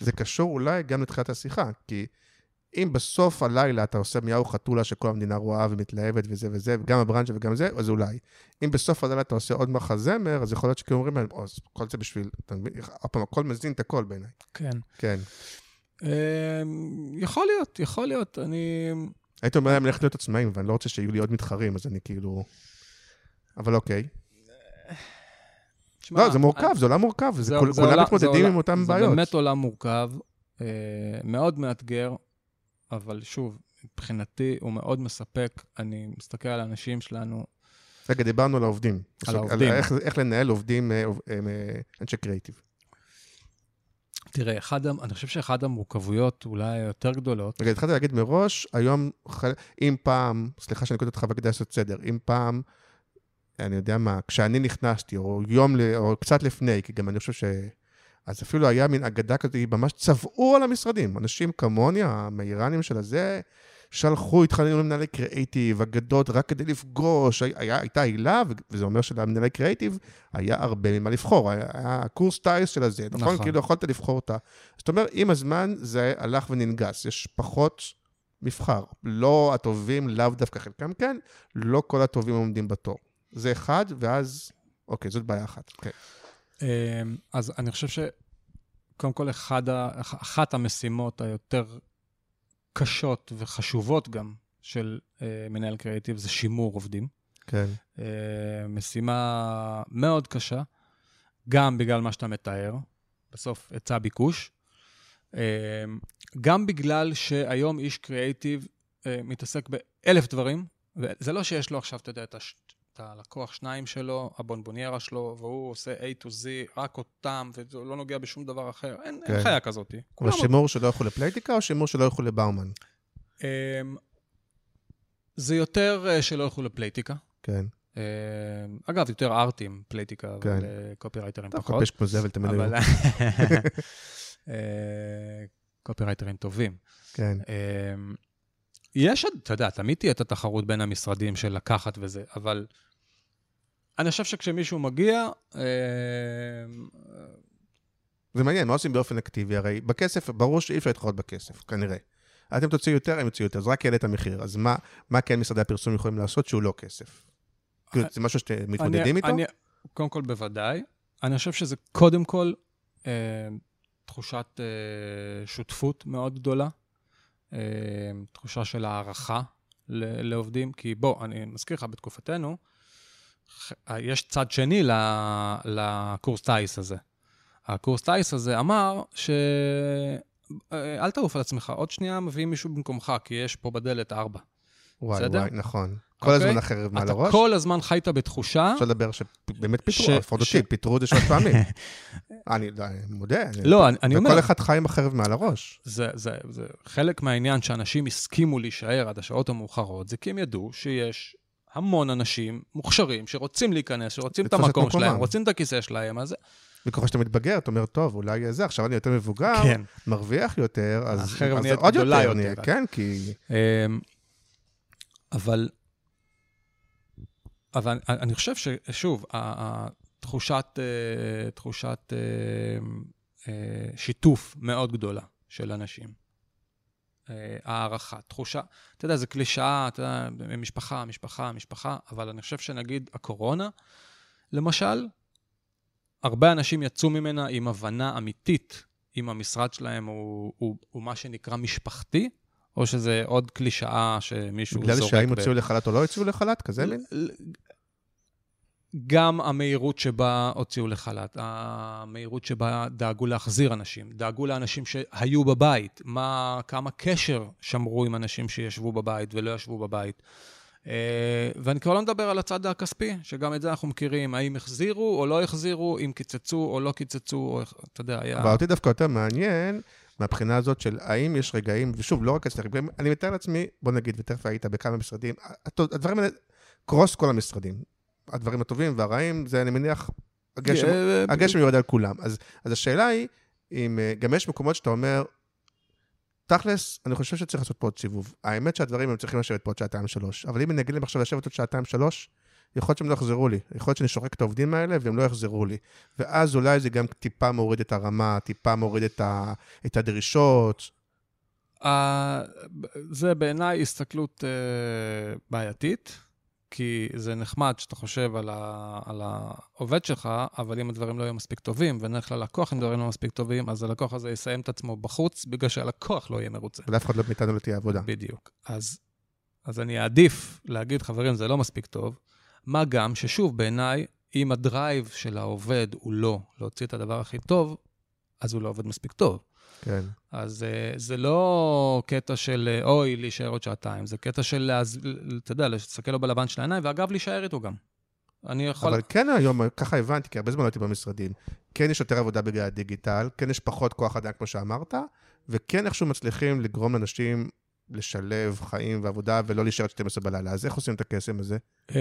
זה קשור אולי גם לתחילת השיחה, כי אם בסוף הלילה אתה עושה מיהו חתולה שכל המדינה רואה ומתלהבת וזה וזה, וגם הברנצ'ה וגם זה, אז אולי. אם בסוף הלילה אתה עושה עוד מחזמר, אז יכול להיות שכאילו אומרים להם, "או, אז כל זה בשביל, אתה מבין? עוד פעם, הכל מזין את הכל בעיניי. כן. כן. יכול להיות, יכול להיות. אני... הייתי אומר להם ללכת להיות עצמאים, ואני לא רוצה שיהיו לי עוד מתחרים, אז אני כאילו... אבל אוקיי. תשמע, לא, זה מורכב, זה עולם מורכב, זה זה- כול- זה כולם מתמודדים עם עולם- אותם זה בעיות. באמת עולם מורכב, אה, מאוד מאתגר, אבל שוב, מבחינתי הוא מאוד מספק. אני מסתכל על האנשים שלנו, רגע, דיברנו על העובדים. על העובדים. איך- איך לנהל עובדים, אה, אה, אנשי קריאיטיב. תראה, אחד, אני חושב שאחת המורכבויות אולי היותר גדולות, רגע, התחלתי להגיד מראש, היום, אם פעם, סליחה שאני קוטע אותך וכדאי לעשות סדר, אם פעם, אני יודע מה, כשאני נכנסתי, או יום, או קצת לפני, כי גם אני חושב ש... אז אפילו היה מין אגדה כזאת, ממש צבעו על המשרדים. אנשים כמוני, המאיראנים של הזה, שלחו, התחלנו למנהלי קריאיטיב, אגדות רק כדי לפגוש, היה, הייתה עילה, וזה אומר שלמנהלי קריאיטיב היה הרבה ממה לבחור, היה, היה הקורס טיס של הזה, נכון? נכון. כאילו יכולת לבחור אותה. זאת אומרת, עם הזמן זה הלך וננגס, יש פחות מבחר. לא הטובים, לאו דווקא חלקם כן, לא כל הטובים עומדים בתור. זה אחד, ואז, אוקיי, זאת בעיה אחת. אוקיי. אה, אז אני חושב שקודם כל אחד אחת המשימות היותר קשות וחשובות גם של אה, מנהל קריאיטיב זה שימור עובדים. כן, אה, משימה מאוד קשה, גם בגלל מה שאתה מתאר, בסוף היצע ביקוש, אה, גם בגלל שהיום איש קריאייטיב אה, מתעסק באלף דברים, וזה לא שיש לו עכשיו, אתה יודע, את. את הלקוח שניים שלו, הבונבוניירה שלו, והוא עושה A to Z, רק אותם, והוא לא נוגע בשום דבר אחר. אין, כן. אין חיה כזאת. אבל כולם שימור שלא ילכו לפלייטיקה או שימור שלא ילכו לבאומן? אמ, זה יותר אה, שלא ילכו לפלייטיקה. כן. אמ, אגב, יותר ארטים, פלייטיקה, כן. אבל אה, פחות. יש כמו זבל תמיד אבל... היו. אה, קופירייטרים טובים. כן, אמ, יש אתה יודע, תמיד תהיה את התחרות בין המשרדים של לקחת וזה, אבל אני חושב שכשמישהו מגיע, אמ, זה מעניין, מה עושים באופן אקטיבי? הרי בכסף, ברור שאי אפשר להתחרות בכסף, כנראה. אתם תוציאו יותר, הם יוציאו יותר, זה רק יעלה את המחיר. אז מה, מה כן משרדי הפרסום יכולים לעשות שהוא לא כסף? כאילו, זה משהו שאתם מתמודדים אני, איתו? אני, קודם כל, בוודאי. אני חושב שזה קודם כל אה, תחושת אה, שותפות מאוד גדולה, אה, תחושה של הערכה ל- לעובדים, כי בוא, אני מזכיר לך, בתקופתנו, ח- יש צד שני לקורס טיס הזה. הקורס טיס הזה אמר ש... אה, אל תעוף על עצמך, עוד שנייה מביאים מישהו במקומך, כי יש פה בדלת ארבע. וואי, בסדר? וואי, נכון. כל הזמן אוקיי? החרב מעל אתה הראש. כל הזמן חיית בתחושה... אפשר לדבר שבאמת ש- פיטרו, לפחות ש- אותי, פיטרו אותי שלוש פעמים. אני לא, אני מודה. אני- לא, אני, אני אומר, וכל אחד חי עם החרב מעל הראש. זה, זה, זה חלק מהעניין שאנשים הסכימו להישאר עד השעות המאוחרות, זה כי הם ידעו שיש המון אנשים מוכשרים שרוצים להיכנס, שרוצים את המקום שלהם. רוצים את הכיסא שלהם, אז וככל שאתה מתבגר, אתה אומר, טוב, אולי זה, עכשיו אני יותר מבוגר, כן. מרוויח יותר, אז אז עוד יותר, יותר. נהיה, כן, כי... אמ, אבל, אבל אני- חושב ששוב, תחושת, אה, תחושת אה, אה, שיתוף מאוד גדולה של אנשים. אה, הערכה, תחושה, אתה יודע, זו קלישאה, אתה יודע, משפחה, משפחה, משפחה, אבל אני חושב שנגיד הקורונה, למשל, הרבה אנשים יצאו ממנה עם הבנה אמיתית אם המשרד שלהם הוא, הוא, הוא מה שנקרא משפחתי, או שזה עוד קלישאה שמישהו בגלל זורק. שהאם ב- הוציאו לחל"ת או לא הוציאו לחל"ת, כזה מין? גם המהירות שבה הוציאו לחל"ת, המהירות שבה דאגו להחזיר אנשים, דאגו לאנשים שהיו בבית, מה, כמה קשר שמרו עם אנשים שישבו בבית ולא ישבו בבית. אה, ואני כבר לא מדבר על הצד הכספי, שגם את זה אנחנו מכירים, האם החזירו או לא החזירו, אם קיצצו או לא קיצצו, או אתה יודע, היה... אבל אותי דווקא יותר מעניין, מהבחינה הזאת של האם יש רגעים, ושוב, לא רק אצלך, אני מתאר לעצמי, בוא נגיד, ותכף היית בכמה משרדים, הדברים האלה, קרוס כל המשרדים. הדברים הטובים והרעים, זה אני מניח, הגשם, אה, הגשם יורד על כולם. אז, אז השאלה היא, אם אה, גם יש מקומות שאתה אומר, תכלס, אני חושב שצריך לעשות פה עוד סיבוב. האמת שהדברים הם צריכים לשבת פה עוד שעתיים-שלוש, אבל אם נגיד להם עכשיו לשבת עוד שעתיים-שלוש, יכול להיות שהם לא יחזרו לי. יכול להיות שאני שוחק את העובדים האלה והם לא יחזרו לי. ואז אולי זה גם טיפה מוריד את הרמה, טיפה מוריד את, ה, את הדרישות. אה, זה בעיניי הסתכלות אה, בעייתית, כי זה נחמד שאתה חושב על, ה, על העובד שלך, אבל אם הדברים לא יהיו מספיק טובים, ונלך ללקוח אם דברים לא מספיק טובים, אז הלקוח הזה יסיים את עצמו בחוץ, בגלל שהלקוח לא יהיה מרוצה. ולאף אחד לא מאיתנו לא תהיה עבודה. בדיוק. אז, אז אני אעדיף להגיד, חברים, זה לא מספיק טוב, מה גם ששוב, בעיניי, אם הדרייב של העובד הוא לא להוציא את הדבר הכי טוב, אז הוא לא עובד מספיק טוב. כן. אז uh, זה לא קטע של uh, אוי, להישאר עוד שעתיים, זה קטע של. אתה יודע, להסתכל לו בלבן של העיניים, ואגב, להישאר איתו גם. אני יכול... אבל כן היום, ככה הבנתי, כי הרבה זמן לא הייתי במשרדים, כן יש יותר עבודה בגלל הדיגיטל, כן יש פחות כוח אדם, כמו שאמרת, וכן איכשהו מצליחים לגרום לאנשים לשלב חיים ועבודה ולא להישאר עד 12 בלילה. אז איך עושים את הקסם הזה? אמ,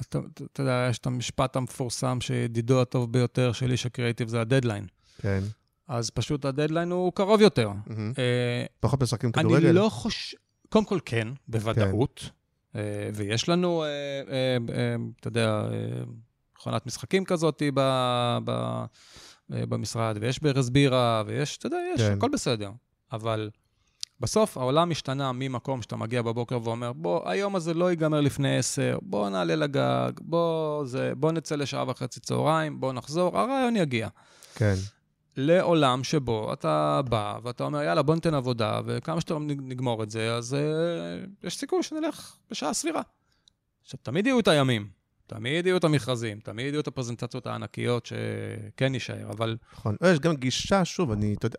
אתה יודע, יש את המשפט המפורסם שידידו הטוב ביותר של איש הקריאיטיב זה הדדליין. כן. אז פשוט הדדליין הוא קרוב יותר. אה, פחות משחקים כדורגל? אני לא חושב... קודם כל, כן, בוודאות. אה, ויש לנו, אה, אתה יודע, מכונת משחקים כזאת ב- ב- במשרד, ויש ברז בירה, ויש, אתה יודע, יש, כן. הכל בסדר. אבל בסוף העולם משתנה ממקום שאתה מגיע בבוקר ואומר, בוא, היום הזה לא ייגמר לפני עשר, בוא נעלה לגג, בוא, זה, בוא נצא לשעה וחצי צהריים, בוא נחזור, הרעיון יגיע. כן. לעולם שבו אתה בא ואתה אומר, יאללה, בוא ניתן עבודה, וכמה שאתה נגמור את זה, אז uh, יש סיכוי שנלך בשעה סבירה. עכשיו, תמיד יהיו את הימים, תמיד יהיו את המכרזים, תמיד יהיו את הפרזנטציות הענקיות שכן יישאר, אבל נכון. לא, יש גם גישה, שוב, אני, אתה יודע,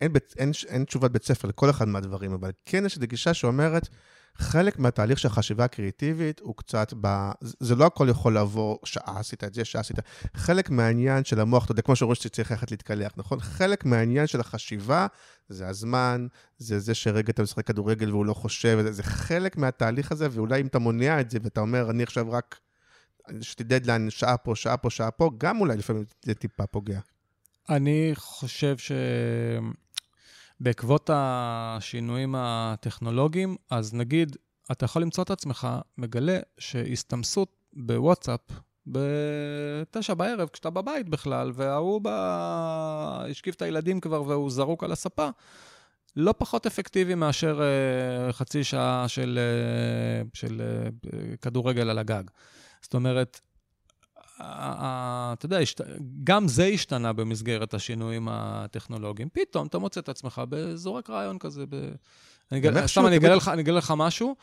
אין, בית, אין, אין תשובת בית ספר לכל אחד מהדברים, אבל כן יש איזו גישה שאומרת, חלק מהתהליך של החשיבה הקריאיטיבית הוא קצת ב... זה לא הכל יכול לעבור שעה עשית את זה, שעה עשית. חלק מהעניין של המוח, אתה יודע, כמו שאומרים שצריך ללכת להתקלח, נכון? חלק מהעניין של החשיבה זה הזמן, זה זה שרגע אתה משחק כדורגל והוא לא חושב, זה, זה חלק מהתהליך הזה, ואולי אם אתה מונע את זה ואתה אומר, אני עכשיו רק... יש לי דדליין, שעה פה, שעה פה, שעה פה, גם אולי לפעמים זה טיפה פוגע. אני חושב שבעקבות השינויים הטכנולוגיים, אז נגיד, אתה יכול למצוא את עצמך מגלה שהסתמסות בוואטסאפ בתשע בערב, כשאתה בבית בכלל, וההוא בא... השכיב את הילדים כבר והוא זרוק על הספה, לא פחות אפקטיבי מאשר uh, חצי שעה של, uh, של uh, כדורגל על הגג. זאת אומרת, אתה יודע, גם זה השתנה במסגרת השינויים הטכנולוגיים. פתאום אתה מוצא את עצמך בזורק רעיון כזה. סתם אני אגלה, לך, אני אגלה לך משהו.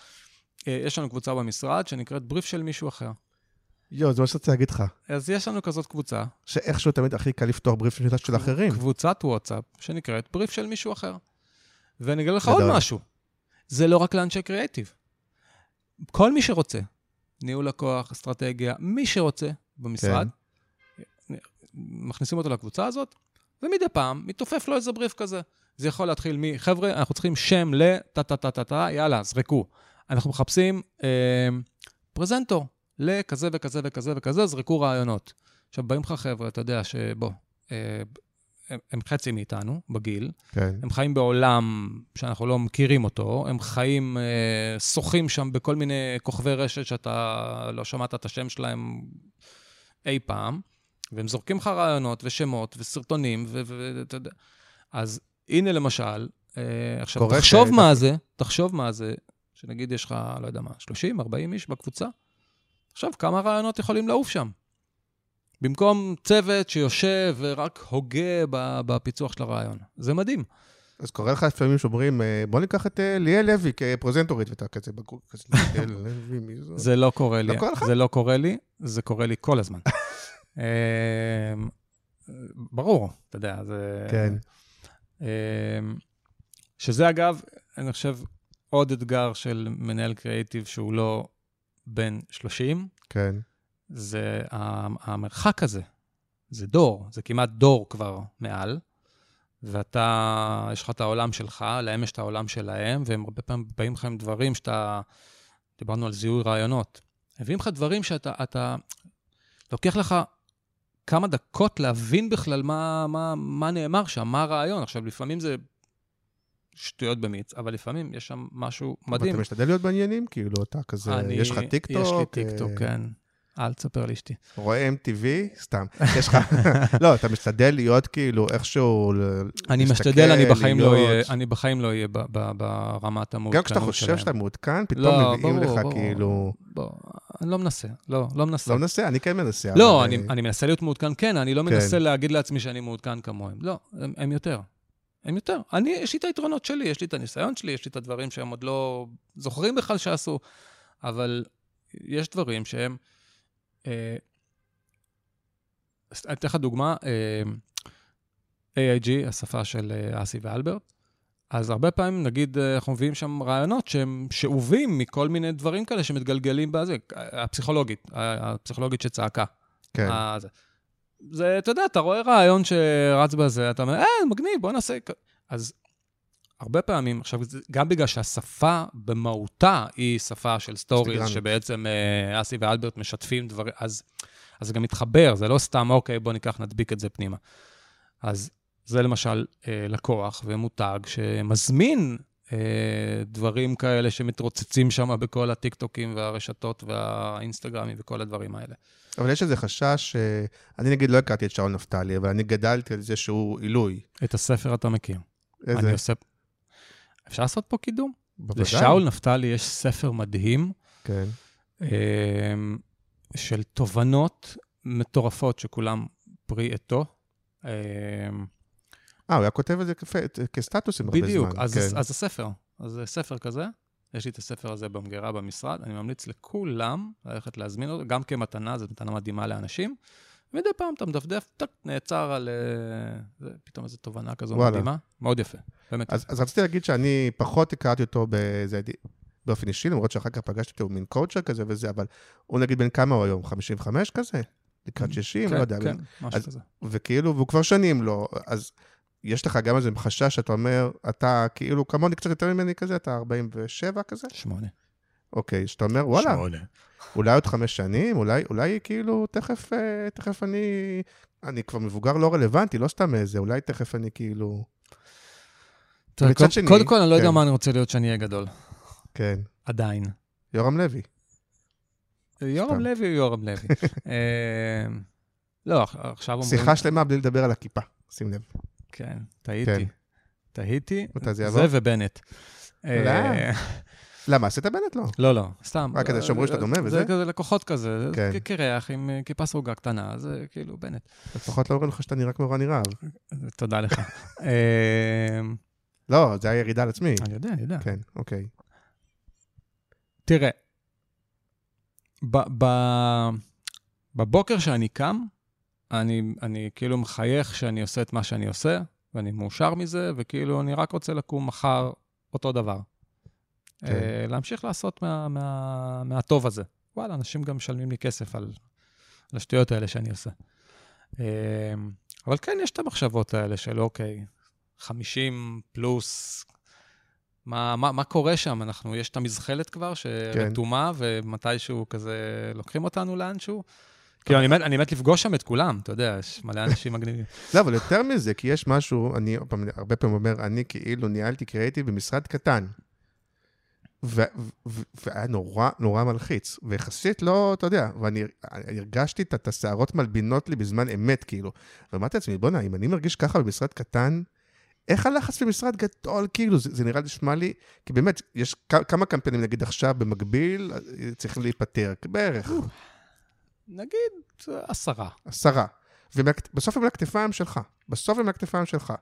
יש לנו קבוצה במשרד שנקראת בריף של מישהו אחר. יואו, זה מה שרציתי להגיד לך. אז יש לנו כזאת קבוצה. שאיכשהו תמיד הכי קל לפתוח בריף של, של אחרים. קבוצת וואטסאפ שנקראת בריף של מישהו אחר. ואני אגלה לך עוד משהו. זה לא רק לאנשי קריאיטיב. כל מי שרוצה, ניהול לקוח, אסטרטגיה, מי שרוצה במשרד, כן. מכניסים אותו לקבוצה הזאת, ומדי פעם מתעופף לו איזה בריף כזה. זה יכול להתחיל מ, חבר'ה, אנחנו צריכים שם ל... טה-טה-טה-טה, יאללה, זרקו. אנחנו מחפשים אה, פרזנטור לכזה וכזה וכזה וכזה, זרקו רעיונות. עכשיו, באים לך חבר'ה, אתה יודע שבוא, אה, הם, הם חצי מאיתנו בגיל, כן. הם חיים בעולם שאנחנו לא מכירים אותו, הם חיים, אה, שוחים שם בכל מיני כוכבי רשת שאתה לא שמעת את השם שלהם אי פעם, והם זורקים לך רעיונות ושמות וסרטונים, ואתה יודע. אז הנה למשל, אה, עכשיו, תחשוב ש... מה זה, תחשוב מה זה, שנגיד יש לך, לא יודע מה, 30, 40 איש בקבוצה, עכשיו, כמה רעיונות יכולים לעוף שם? במקום צוות שיושב ורק הוגה בפיצוח של הרעיון. זה מדהים. אז קורה לך לפעמים שאומרים, אה, בוא ניקח את אה, ליאל לוי כפרזנטורית, ואתה כזה בגור, כזה ליאל לוי, מי זו? זה לא קורה לי. לא קורה לך? זה לא קורה לי, זה קורה לי כל הזמן. אמ, ברור, אתה יודע, זה... כן. שזה אגב, אני חושב, עוד אתגר של מנהל קריאיטיב שהוא לא בן 30. כן. זה המרחק הזה, זה דור, זה כמעט דור כבר מעל, ואתה, יש לך את העולם שלך, להם יש את העולם שלהם, והם הרבה פעמים באים לך עם דברים שאתה, דיברנו על זיהוי רעיונות, מביאים לך דברים שאתה, אתה, לוקח לך כמה דקות להבין בכלל מה, מה, מה נאמר שם, מה הרעיון. עכשיו, לפעמים זה שטויות במיץ, אבל לפעמים יש שם משהו מדהים. אתה משתדל להיות בעניינים? כאילו, אתה כזה, אני, יש לך טיקטוק? יש לי טיקטוק, אה... כן. אל תספר לאשתי. רואה MTV? סתם. יש לך... לא, אתה משתדל להיות כאילו איכשהו... אני משתדל, אני בחיים לא אהיה, אני בחיים לא אהיה ברמת המעודכנות שלהם. גם כשאתה חושב שאתה מעודכן, פתאום לא, מביאים לך כאילו... אני לא מנסה, לא, לא מנסה. לא מנסה? אני כן מנסה. לא, אני מנסה להיות מעודכן, כן, אני לא כן. מנסה להגיד לעצמי שאני מעודכן כמוהם. לא, הם יותר. הם יותר. אני, יש לי את היתרונות שלי, יש לי את הניסיון שלי, יש לי את הדברים שהם עוד לא זוכרים בכלל שעשו, אבל יש דברים שהם... אה, אני אתן לך דוגמה, אה, AIG, השפה של אה, אסי ואלברט, אז הרבה פעמים, נגיד, אנחנו מביאים שם רעיונות שהם שאובים מכל מיני דברים כאלה שמתגלגלים בזה, הפסיכולוגית, הפסיכולוגית שצעקה. כן. זה, אתה יודע, אתה רואה רעיון שרץ בזה, אתה אומר, אה, מגניב, בוא נעשה... אז הרבה פעמים, עכשיו, גם בגלל שהשפה במהותה היא שפה של stories, שבעצם אה, אסי ואלברט משתפים דברים, אז, אז זה גם מתחבר, זה לא סתם, אוקיי, בוא ניקח, נדביק את זה פנימה. אז זה למשל אה, לקוח ומותג שמזמין אה, דברים כאלה שמתרוצצים שם בכל הטיקטוקים והרשתות והאינסטגרמים וכל הדברים האלה. אבל יש איזה חשש, אני נגיד לא הכרתי את שאול נפתלי, אבל אני גדלתי על זה שהוא עילוי. את הספר אתה מכיר. איזה? אני עושה... אפשר לעשות פה קידום? בוודאי. לשאול נפתלי יש ספר מדהים. כן. אמ, של תובנות מטורפות שכולם פרי עטו. אמ, אה, הוא היה כותב את זה כסטטוסים הרבה זמן. בדיוק, אז, כן. אז הספר, אז זה ספר כזה, יש לי את הספר הזה במגירה במשרד, אני ממליץ לכולם ללכת להזמין אותו, גם כמתנה, זו מתנה מדהימה לאנשים. מדי פעם אתה מדפדף, טק, נעצר על... אה, זה, פתאום איזו תובנה כזו וואלה. מדהימה, מאוד יפה, באמת. אז, אז רציתי להגיד שאני פחות הכרתי אותו באיזה... באופן אישי, למרות שאחר כך פגשתי אותו, הוא מין קואוצ'ר כזה וזה, אבל הוא נגיד בן כמה הוא היום? 55 כזה? לקראת 60? כן, לא יודע. כן, משהו אז, כזה. וכאילו, והוא כבר שנים לא, אז יש לך גם איזה חשש שאתה אומר, אתה כאילו כמוני קצת יותר ממני כזה, אתה 47 כזה? שמונה. אוקיי, שאתה אומר, וואלה, שמונה. אולי עוד חמש שנים, אולי, אולי כאילו, תכף, אה, תכף אני, אני כבר מבוגר לא רלוונטי, לא סתם איזה, אולי תכף אני כאילו... מצד קודם, שני... קודם כל, אני לא כן. יודע מה אני רוצה להיות שאני אהיה גדול. כן. עדיין. יורם לוי. יורם לוי הוא יורם לוי. אה, לא, עכשיו אומרים... שיחה שלמה בלי לדבר על הכיפה, שים לב. כן, טעיתי. כן. מתי זה ובנט. אה, למה, עשית בנט? לא. לא, לא, סתם. רק כדי שאומרו שאתה דומה וזה? זה כזה לקוחות כזה, כן. קרח עם אה, כיפה סרוגה קטנה, זה כאילו בנט. לפחות לא אומרים לך שאתה נראה כמו רני רהב. תודה לך. לא, זה היה ירידה על עצמי. אני יודע, אני יודע. כן, אוקיי. תראה, בבוקר שאני קם, אני, אני כאילו מחייך שאני עושה את מה שאני עושה, ואני מאושר מזה, וכאילו אני רק רוצה לקום מחר אותו דבר. כן. אה, להמשיך לעשות מה, מה, מהטוב הזה. וואלה, אנשים גם משלמים לי כסף על, על השטויות האלה שאני עושה. אה, אבל כן, יש את המחשבות האלה של אוקיי, 50 פלוס, מה, מה, מה קורה שם? אנחנו, יש את המזחלת כבר, שרתומה, ומתישהו כזה לוקחים אותנו לאנשהו. כאילו, אני מת, אני מת לפגוש שם את כולם, אתה יודע, יש מלא אנשים מגניבים. לא, אבל יותר מזה, כי יש משהו, אני הרבה פעמים אומר, אני כאילו ניהלתי קריאיטיב במשרד קטן. והיה נורא נורא מלחיץ, ויחסית לא, אתה יודע, ואני אני הרגשתי את את השערות מלבינות לי בזמן אמת, כאילו. ואמרתי לעצמי, בואנה, אם אני מרגיש ככה במשרד קטן, איך הלחץ במשרד גדול, כאילו, זה, זה נראה לי, נשמע לי, כי באמת, יש כמה קמפיינים, נגיד עכשיו, במקביל, אה, צריכים להיפטר, בערך, נגיד עשרה. עשרה. ובסוף הם על הכתפיים שלך, בסוף הם על הכתפיים שלך.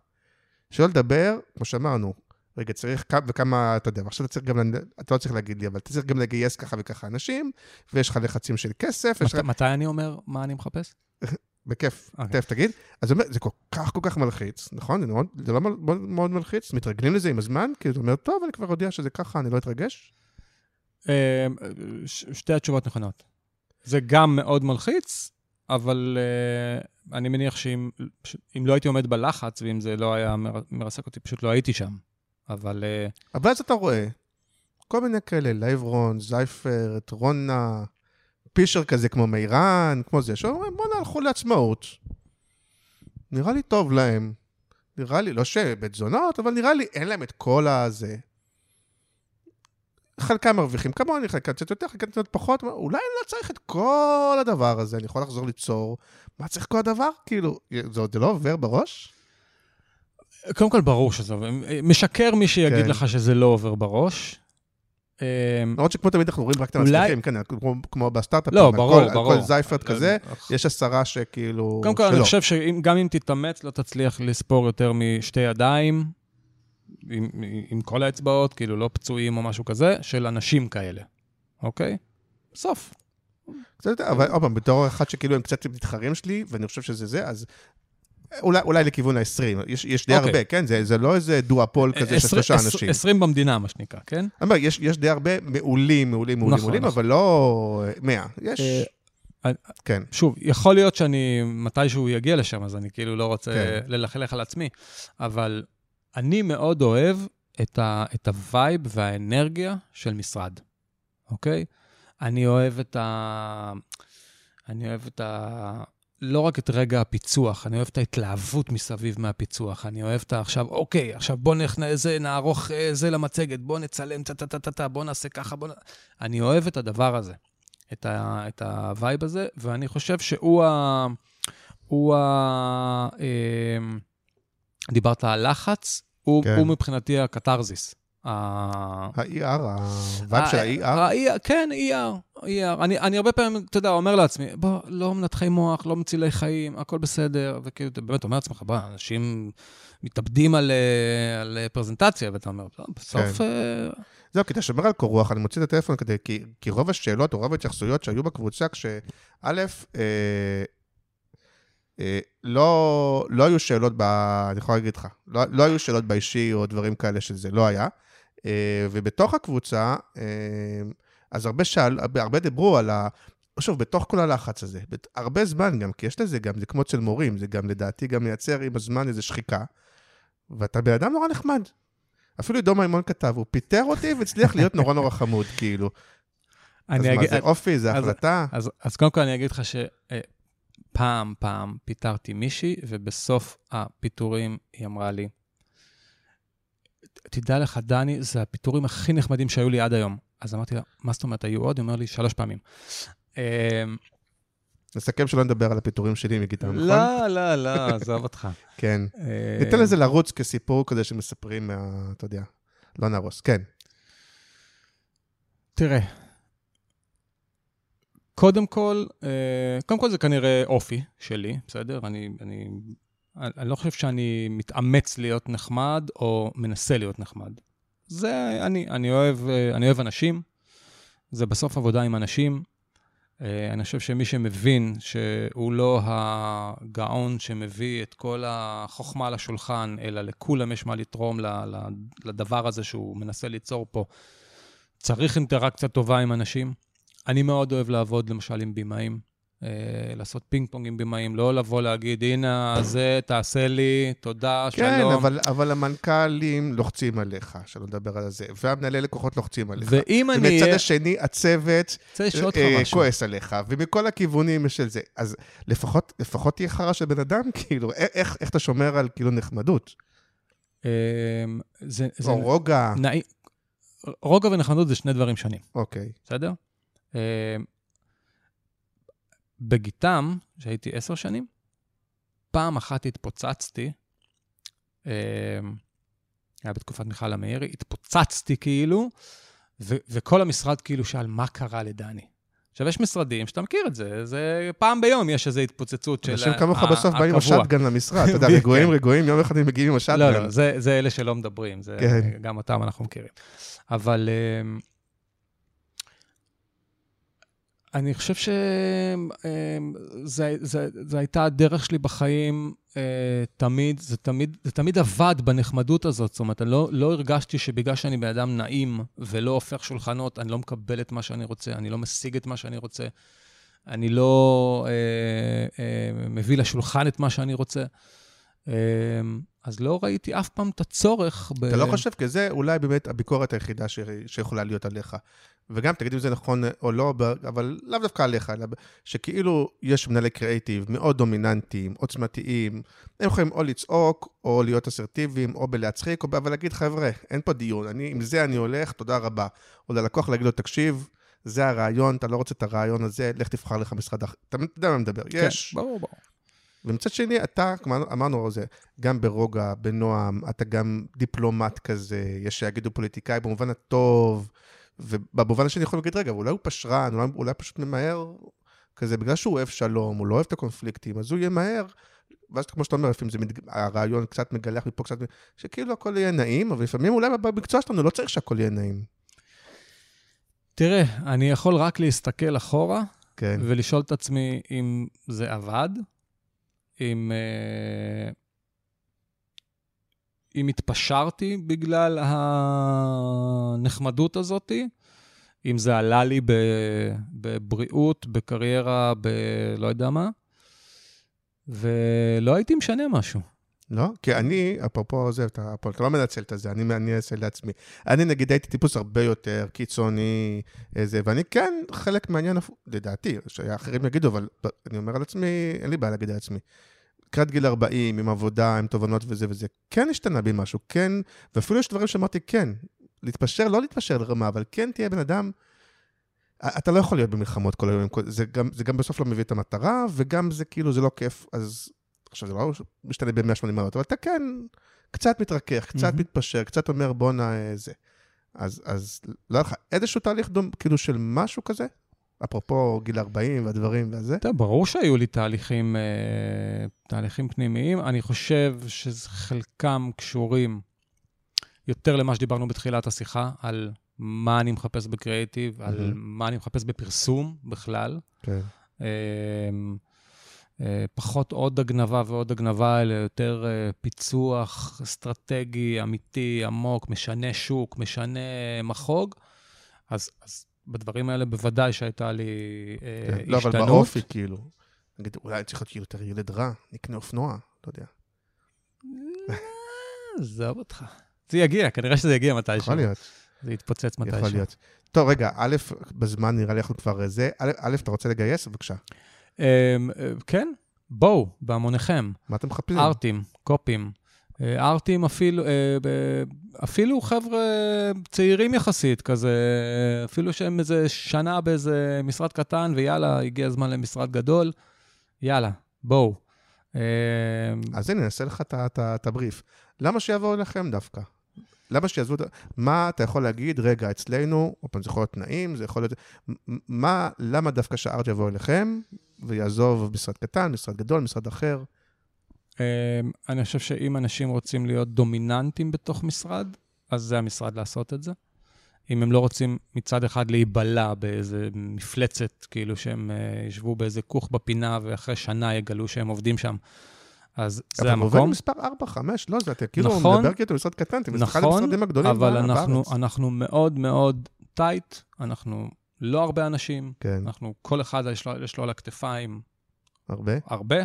שלא לדבר, כמו שאמרנו, רגע, צריך כמה וכמה, אתה יודע, ועכשיו אתה צריך גם, אתה לא צריך להגיד לי, אבל אתה צריך גם לגייס ככה וככה אנשים, ויש לך לחצים של כסף, יש לך... מת, מתי אני אומר מה אני מחפש? בכיף, אוקיי. תכף תגיד. אז זה אומר, זה כל כך כל כך מלחיץ, נכון? זה, מאוד, זה לא מאוד, מאוד מלחיץ? מתרגלים לזה עם הזמן? כי אתה אומר, טוב, אני כבר יודע שזה ככה, אני לא אתרגש? ש- שתי התשובות נכונות. זה גם מאוד מלחיץ, אבל uh, אני מניח שאם לא הייתי עומד בלחץ, ואם זה לא היה מר- מרסק אותי, פשוט לא הייתי שם. אבל uh, אבל אז אתה רואה כל מיני כאלה, לייברון, זייפרט, רונה, פישר כזה כמו מירן, כמו זה, שאומרים, בואנה, הלכו לעצמאות. נראה לי טוב להם. נראה לי, לא שבית זונות, אבל נראה לי אין להם את כל הזה. חלקם מרוויחים כמוני, חלקם קצת יותר, חלקם קצת פחות, אולי אני לא צריך את כל הדבר הזה, אני יכול לחזור ליצור. מה צריך כל הדבר? כאילו, זה עוד לא עובר בראש? קודם כל, ברור שזה עובר. משקר מי שיגיד כן. לך שזה לא עובר בראש. אה, למרות שכמו תמיד אנחנו רואים רק את המצליחים, כן, כמו, בסטארט-אפים, לא, ברור, כל, ברור. כל זייפרט כזה, אה, יש עשרה שכאילו... קודם כל, אני. חושב שגם אם תתאמץ, לא תצליח לספור יותר משתי ידיים, עם, עם כל האצבעות, כאילו לא פצועים או משהו כזה, של אנשים כאלה, אוקיי? בסוף. קצת יותר, אבל עוד פעם, בתור אחד שכאילו הם קצת מתחרים שלי, ואני חושב שזה זה, אז אולי, אולי לכיוון ה-20. יש, יש די אוקיי. הרבה, כן? זה, זה לא איזה דואפול כזה של שלושה אנשים. 20 במדינה, מה שנקרא, כן? אני אומר, יש, יש די הרבה מעולים, מעולים, מעולים, נכון, מעולים, נכון. אבל לא 100. יש, אה, כן. שוב, יכול להיות שאני, מתישהו יגיע לשם, אז אני כאילו לא רוצה כן. ללכלך על עצמי, אבל אני מאוד אוהב את, ה, את ה vibe והאנרגיה של משרד, אוקיי? אני אוהב את ה... אני אוהב את ה... לא רק את רגע הפיצוח, אני אוהב את ההתלהבות מסביב מהפיצוח. אני אוהב את. עכשיו, אוקיי, עכשיו בוא נכנס, זה, נערוך אה, זה למצגת, בוא נצלם, טה-טה-טה-טה, בוא נעשה ככה, בוא נ... אני אוהב את הדבר הזה. את, ה, את ה vibe הזה, ואני חושב שהוא ה... הוא ה... אה, דיברת על לחץ, הוא, כן. הוא מבחינתי הקתרזיס. ה-ER, ה vibe של ה-ER, כן, ER, ER. אני, אני הרבה פעמים, אתה יודע, אומר לעצמי, בוא, לא מנתחי מוח, לא מצילי חיים, הכל בסדר, וכאילו, אתה באמת אומר לעצמך, בוא, אנשים מתאבדים על, אה, על אה, פרזנטציה, ואתה אומר, "לא, בסוף... כן. אה, זהו, כי אתה שומר על קור רוח, אני מוציא את הטלפון כדי, כי, כי רוב השאלות או רוב ההתייחסויות שהיו בקבוצה, כשא', אה, אה, לא, לא היו שאלות, ב, אני יכול להגיד לך, לא, לא היו שאלות באישי או דברים כאלה שזה לא היה. אה, ובתוך הקבוצה, אה, אז הרבה שאל, הרבה, דיברו על ה... שוב, בתוך כל הלחץ הזה, הרבה זמן גם, כי יש לזה גם, זה כמו אצל מורים, זה גם לדעתי גם מייצר עם הזמן איזו שחיקה, ואתה בן אדם נורא נחמד. אפילו עידו מימון כתב, הוא פיטר אותי והצליח להיות נורא נורא חמוד, כאילו. אז אני מה, אגיד- זה אופי, זה אז- החלטה? אז, אז קודם כל אני אגיד לך שפעם, פעם פיטרתי מישהי, ובסוף הפיטורים היא אמרה לי, תדע לך, דני, זה הפיטורים הכי נחמדים שהיו לי עד היום. אז אמרתי לה, מה זאת אומרת, היו עוד? היא אומרת לי, שלוש פעמים. אמ, נסכם שלא נדבר על הפיטורים שלי מגיטר, נכון? לא, לא, לא, עזוב אותך. כן. אה, ניתן לזה לרוץ כסיפור כזה שמספרים מה... אתה יודע. לא נהרוס, כן. תראה, קודם כל, אה, קודם כל זה כנראה אופי שלי, בסדר? אני, אני, אני לא חושב שאני מתאמץ להיות נחמד או מנסה להיות נחמד. זה אני, אני אוהב, אה, אני אוהב אנשים, זה בסוף עבודה עם אנשים. אה, אני חושב שמי שמבין שהוא לא הגאון שמביא את כל החוכמה לשולחן, אלא לכולם יש מה לתרום לדבר הזה שהוא מנסה ליצור פה, צריך אינטראקציה טובה עם אנשים. אני מאוד אוהב לעבוד, למשל, עם במאים. אה, לעשות פינג פונג עם במאים, לא לבוא להגיד, הנה, זה, תעשה לי, תודה, כן, שלום. אבל, אבל המנכ"לים לוחצים עליך, שלא נדבר על זה, והמנהלי לקוחות לוחצים עליך. ואם אני ומצד. השני, הצוות אה. כועס עליך, ומכל הכיוונים של זה. אז לפחות, לפחות תהיה חרא של בן אדם, כאילו, א- איך, איך אתה שומר על כאילו נחמדות? אה, זה, זה או רוגע, נעים. רוגע ונחמדות זה שני דברים שונים, אוקיי. בסדר? בגיטם, שהייתי עשר שנים, פעם אחת התפוצצתי, אה, היה בתקופת מיכל המאירי, התפוצצתי כאילו, ו- וכל המשרד כאילו שאל, מה קרה לדני? עכשיו, יש משרדים שאתה מכיר את זה, זה פעם ביום יש איזו התפוצצות של אנשים ה- כמוך בסוף באים עם הקבוע. השטגן למשרד, אתה יודע, כן. רגועים רגועים, יום אחד הם מגיעים עם השטגן. לא, לא, זה, אלה שלא מדברים, כן. גם אותם אנחנו מכירים. אבל אני חושב שזו הייתה הדרך שלי בחיים אה, תמיד, זה תמיד, זה תמיד עבד בנחמדות הזאת. זאת אומרת, אני לא, לא הרגשתי שבגלל שאני בן אדם נעים ולא הופך שולחנות, אני לא מקבל את מה שאני רוצה, אני לא משיג את מה שאני רוצה, אני לא אה, אה, מביא לשולחן את מה שאני רוצה. אה, אז לא ראיתי אף פעם את הצורך ב... אתה לא חושב, כי זה אולי באמת הביקורת היחידה ש... שיכולה להיות עליך. וגם, תגיד אם זה נכון או לא, אבל לאו דווקא עליך, אלא שכאילו יש מנהלי קריאיטיב מאוד דומיננטיים, עוצמתיים, הם יכולים או לצעוק, או להיות אסרטיביים, או בלהצחיק, או ב- אבל להגיד, חבר'ה, אין פה דיון, אני, עם זה אני הולך, תודה רבה. או ללקוח להגיד לו, תקשיב, זה הרעיון, אתה לא רוצה את הרעיון הזה, לך תבחר לך משרד אחר. אתה יודע מה אני מדבר, כן, יש. ברור, ברור. ומצד שני, אתה, כמו אמרנו, זה גם ברוגע, בנועם, אתה גם דיפלומט כזה, יש שיגידו פוליטיקאי במובן הטוב, ובמובן השני יכול להגיד, רגע, אולי הוא פשרן, אולי, אולי פשוט ממהר כזה, בגלל שהוא אוהב שלום, הוא לא אוהב את הקונפליקטים, אז הוא יהיה מהר. ואז כמו שאתה אומר, לפעמים זה מתג... הרעיון קצת מגלח מפה, קצת... שכאילו הכל יהיה נעים, אבל לפעמים אולי במקצוע שלנו לא צריך שהכל יהיה נעים. תראה, אני יכול רק להסתכל אחורה כן. ולשאול את עצמי אם זה עבד, אם, אה, אם התפשרתי בגלל הנחמדות הזאתי, אם זה עלה לי בבריאות, בקריירה, בלא יודע מה, ולא הייתי משנה משהו. לא? כי אני, אפרופו זה, אתה, פה, אתה לא מנצל את זה, אני, אני לעצמי. אני נגיד הייתי טיפוס הרבה יותר קיצוני, איזה, ואני כן חלק מהעניין, הפ- לדעתי, שאחרים יגידו, אבל אני אומר על עצמי, אין לי בעיה להגיד על עצמי. לקראת גיל 40, עם עבודה, עם תובנות וזה וזה, כן השתנה בי משהו, כן, ואפילו יש דברים שאמרתי, כן, להתפשר, לא להתפשר לרמה, אבל כן תהיה בן אדם, אתה לא יכול להיות במלחמות כל היום, זה גם, זה גם בסוף לא מביא את המטרה, וגם זה כאילו, זה לא כיף, אז עכשיו, זה לא משתנה ב-180 מעלות, אבל אתה כן קצת מתרכך, קצת מהמם. מתפשר, קצת אומר בואנה אה, זה. אז, אז לא היה לך איזשהו תהליך דום, כאילו של משהו כזה? אפרופו גיל 40 והדברים והזה? טוב, ברור שהיו לי תהליכים, אה, תהליכים פנימיים. אני חושב שחלקם קשורים יותר למה שדיברנו בתחילת השיחה, על מה אני מחפש בקריאיטיב, על מהמם. מה אני מחפש בפרסום בכלל. כן. אה, אה, פחות עוד הגנבה ועוד הגנבה, אלא יותר אה, פיצוח אסטרטגי, אמיתי, עמוק, משנה שוק, משנה מחוג. אז, אז בדברים האלה בוודאי שהייתה לי אה, כן. לא, אבל השתנות. באופי, כאילו. נגיד, אולי צריך להיות יותר ילד רע, נקנה אופנוע, לא יודע. עזוב אותך. זה יגיע, כנראה שזה יגיע מתישהו. יכול להיות, זה יתפוצץ מתישהו. יכול להיות. טוב, רגע, א', בזמן נראה לי אנחנו כבר זה. א', אתה רוצה לגייס? בבקשה. אמ, אה, כן, בואו, בהמוניכם. מה אתם מחפשים? ארטים, קופים. אה, ארטים אפילו, אה, אפילו חבר'ה צעירים יחסית, כזה, אפילו שהם איזה שנה באיזה משרד קטן, ויאללה, הגיע הזמן למשרד גדול, יאללה, בואו. אז הנה, נעשה לך את הבריף. למה שיבואו אליכם דווקא? למה שיעזבו את ה... מה אתה יכול להגיד, רגע, אצלנו, עוד פעם, זה יכול להיות נעים, זה יכול להיות... מה, למה דווקא שהארט יבוא אליכם ויעזוב משרד קטן, משרד גדול, משרד אחר? אה, אני חושב שאם אנשים רוצים להיות דומיננטים בתוך משרד, אז זה המשרד לעשות את זה. אם הם לא רוצים מצד אחד להיבלע באיזה מפלצת, כאילו שהם אה, ישבו באיזה כוך בפינה ואחרי שנה יגלו שהם עובדים שם, אז זה אבל הוא עובד המקום. מספר 4, 5, לא, זה אתה כאילו נכון. מדבר כאילו משרד קטן, אתם נכון, המשרדים הגדולים אבל בארץ. אנחנו, אנחנו מאוד מאוד טייט, אנחנו לא הרבה אנשים, כן, אנחנו, כל אחד יש לו, יש לו על הכתפיים הרבה. הרבה,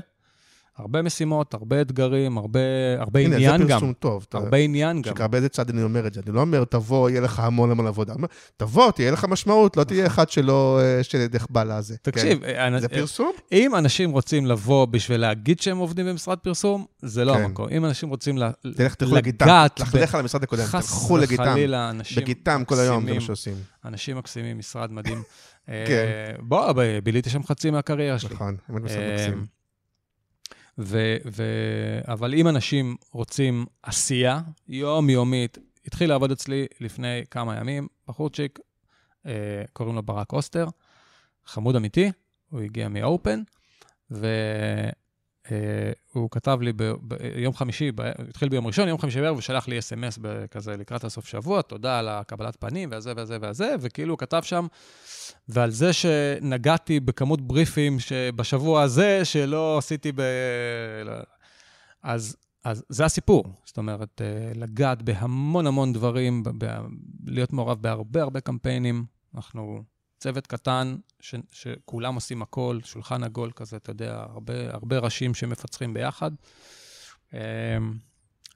הרבה משימות, הרבה אתגרים, הרבה, הרבה הנה, עניין זה גם. פרסום טוב. אתה- הרבה עניין גם. שקרה באיזה צד אני אומר את זה. אני לא אומר, תבוא, יהיה לך המון המון עבודה. אני אומר, תבוא, תהיה לך משמעות, לא תהיה אחד שלא, אה, שלידך בא לזה. תקשיב, כן. אה, זה אה, פרסום? אם אנשים רוצים לבוא בשביל להגיד שהם עובדים במשרד פרסום, זה לא כן. המקום. אם אנשים רוצים ל- תלך, תלכו לגיטם. לגעת תלך על המשרד הקודם, חס תלכו לגיטם. וחלילה, אנשים בגיטם כל היום, זה מה שעושים. אנשים מקסימים, משרד מדהים. אה, כן. בוא, ביליתי שם חצי מהקריירה שלי. נכון, באמת משרד אה, מקסים. ו- ו- אבל אם אנשים רוצים עשייה יומיומית, התחיל לעבוד אצלי לפני כמה ימים, בחורצ'יק, אה, קוראים לו ברק אוסטר, חמוד אמיתי, הוא הגיע מאופן, והוא כתב לי ביום חמישי, התחיל ביום ראשון, יום חמישי בערב, הוא שלח לי אס.אם.אס כזה לקראת הסוף שבוע, תודה על הקבלת פנים והזה והזה והזה, וכאילו הוא כתב שם, ועל זה שנגעתי בכמות בריפים שבשבוע הזה, שלא עשיתי ב... לא- אז, אז זה הסיפור. זאת אומרת, אה, לגעת בהמון המון דברים, ב- ב- להיות מעורב בהרבה הרבה קמפיינים. אנחנו צוות קטן, ש, שכולם עושים הכל, שולחן עגול כזה, אתה יודע, הרבה, הרבה ראשים שמפצחים ביחד.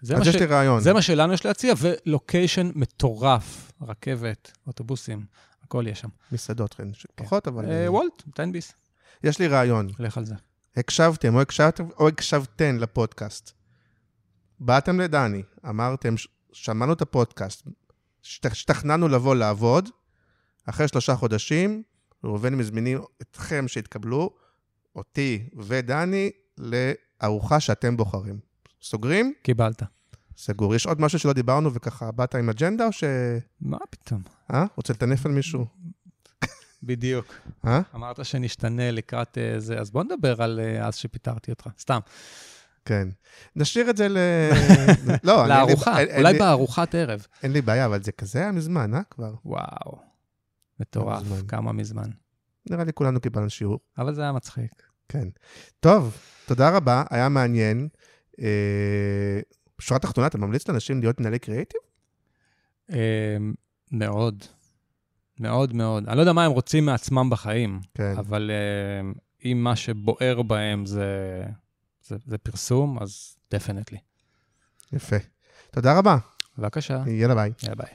זה מה, אז יש ש... לי רעיון. זה מה שלנו יש להציע, ולוקיישן מטורף, רכבת, אוטובוסים, הכל יש שם. מסעדות, כן, ש- פחות, אבל... אה, וולט, תן ביס, יש לי רעיון. לך על זה. הקשבתם או הקשבתם או הקשבתן לפודקאסט. באתם לדני, אמרתם, שמענו את הפודקאסט, שת- השתכנענו לבוא לעבוד, אחרי שלושה חודשים, ראובן מזמינים אתכם שהתקבלו, אותי ודני, לארוחה שאתם בוחרים. סוגרים? קיבלת. סגור. יש עוד משהו שלא דיברנו וככה באת עם אג'נדה, או ש... מה פתאום? אה? רוצה לטנף על מישהו? בדיוק. אה? אמרת שנשתנה לקראת אה, זה, אז בוא נדבר על אה, אז שפיטרתי אותך. סתם. כן. נשאיר את זה ל... לא, לארוחה, אולי לי- בארוחת ערב. אין לי בעיה, אבל זה כזה היה מזמן, אה? כבר. וואו. מטורף, מזמן. כמה מזמן. נראה לי כולנו קיבלנו שיעור. אבל זה היה מצחיק. כן. טוב, תודה רבה, היה מעניין. אה, בשורה התחתונה, אתה ממליץ לאנשים להיות מנהלי קריאיטיב? אה, מאוד. מאוד מאוד. אני לא יודע מה הם רוצים מעצמם בחיים, כן. אבל אה, אם מה שבוער בהם זה, זה, זה פרסום, אז definitely. יפה. תודה רבה. בבקשה, יאללה ביי. יאללה ביי.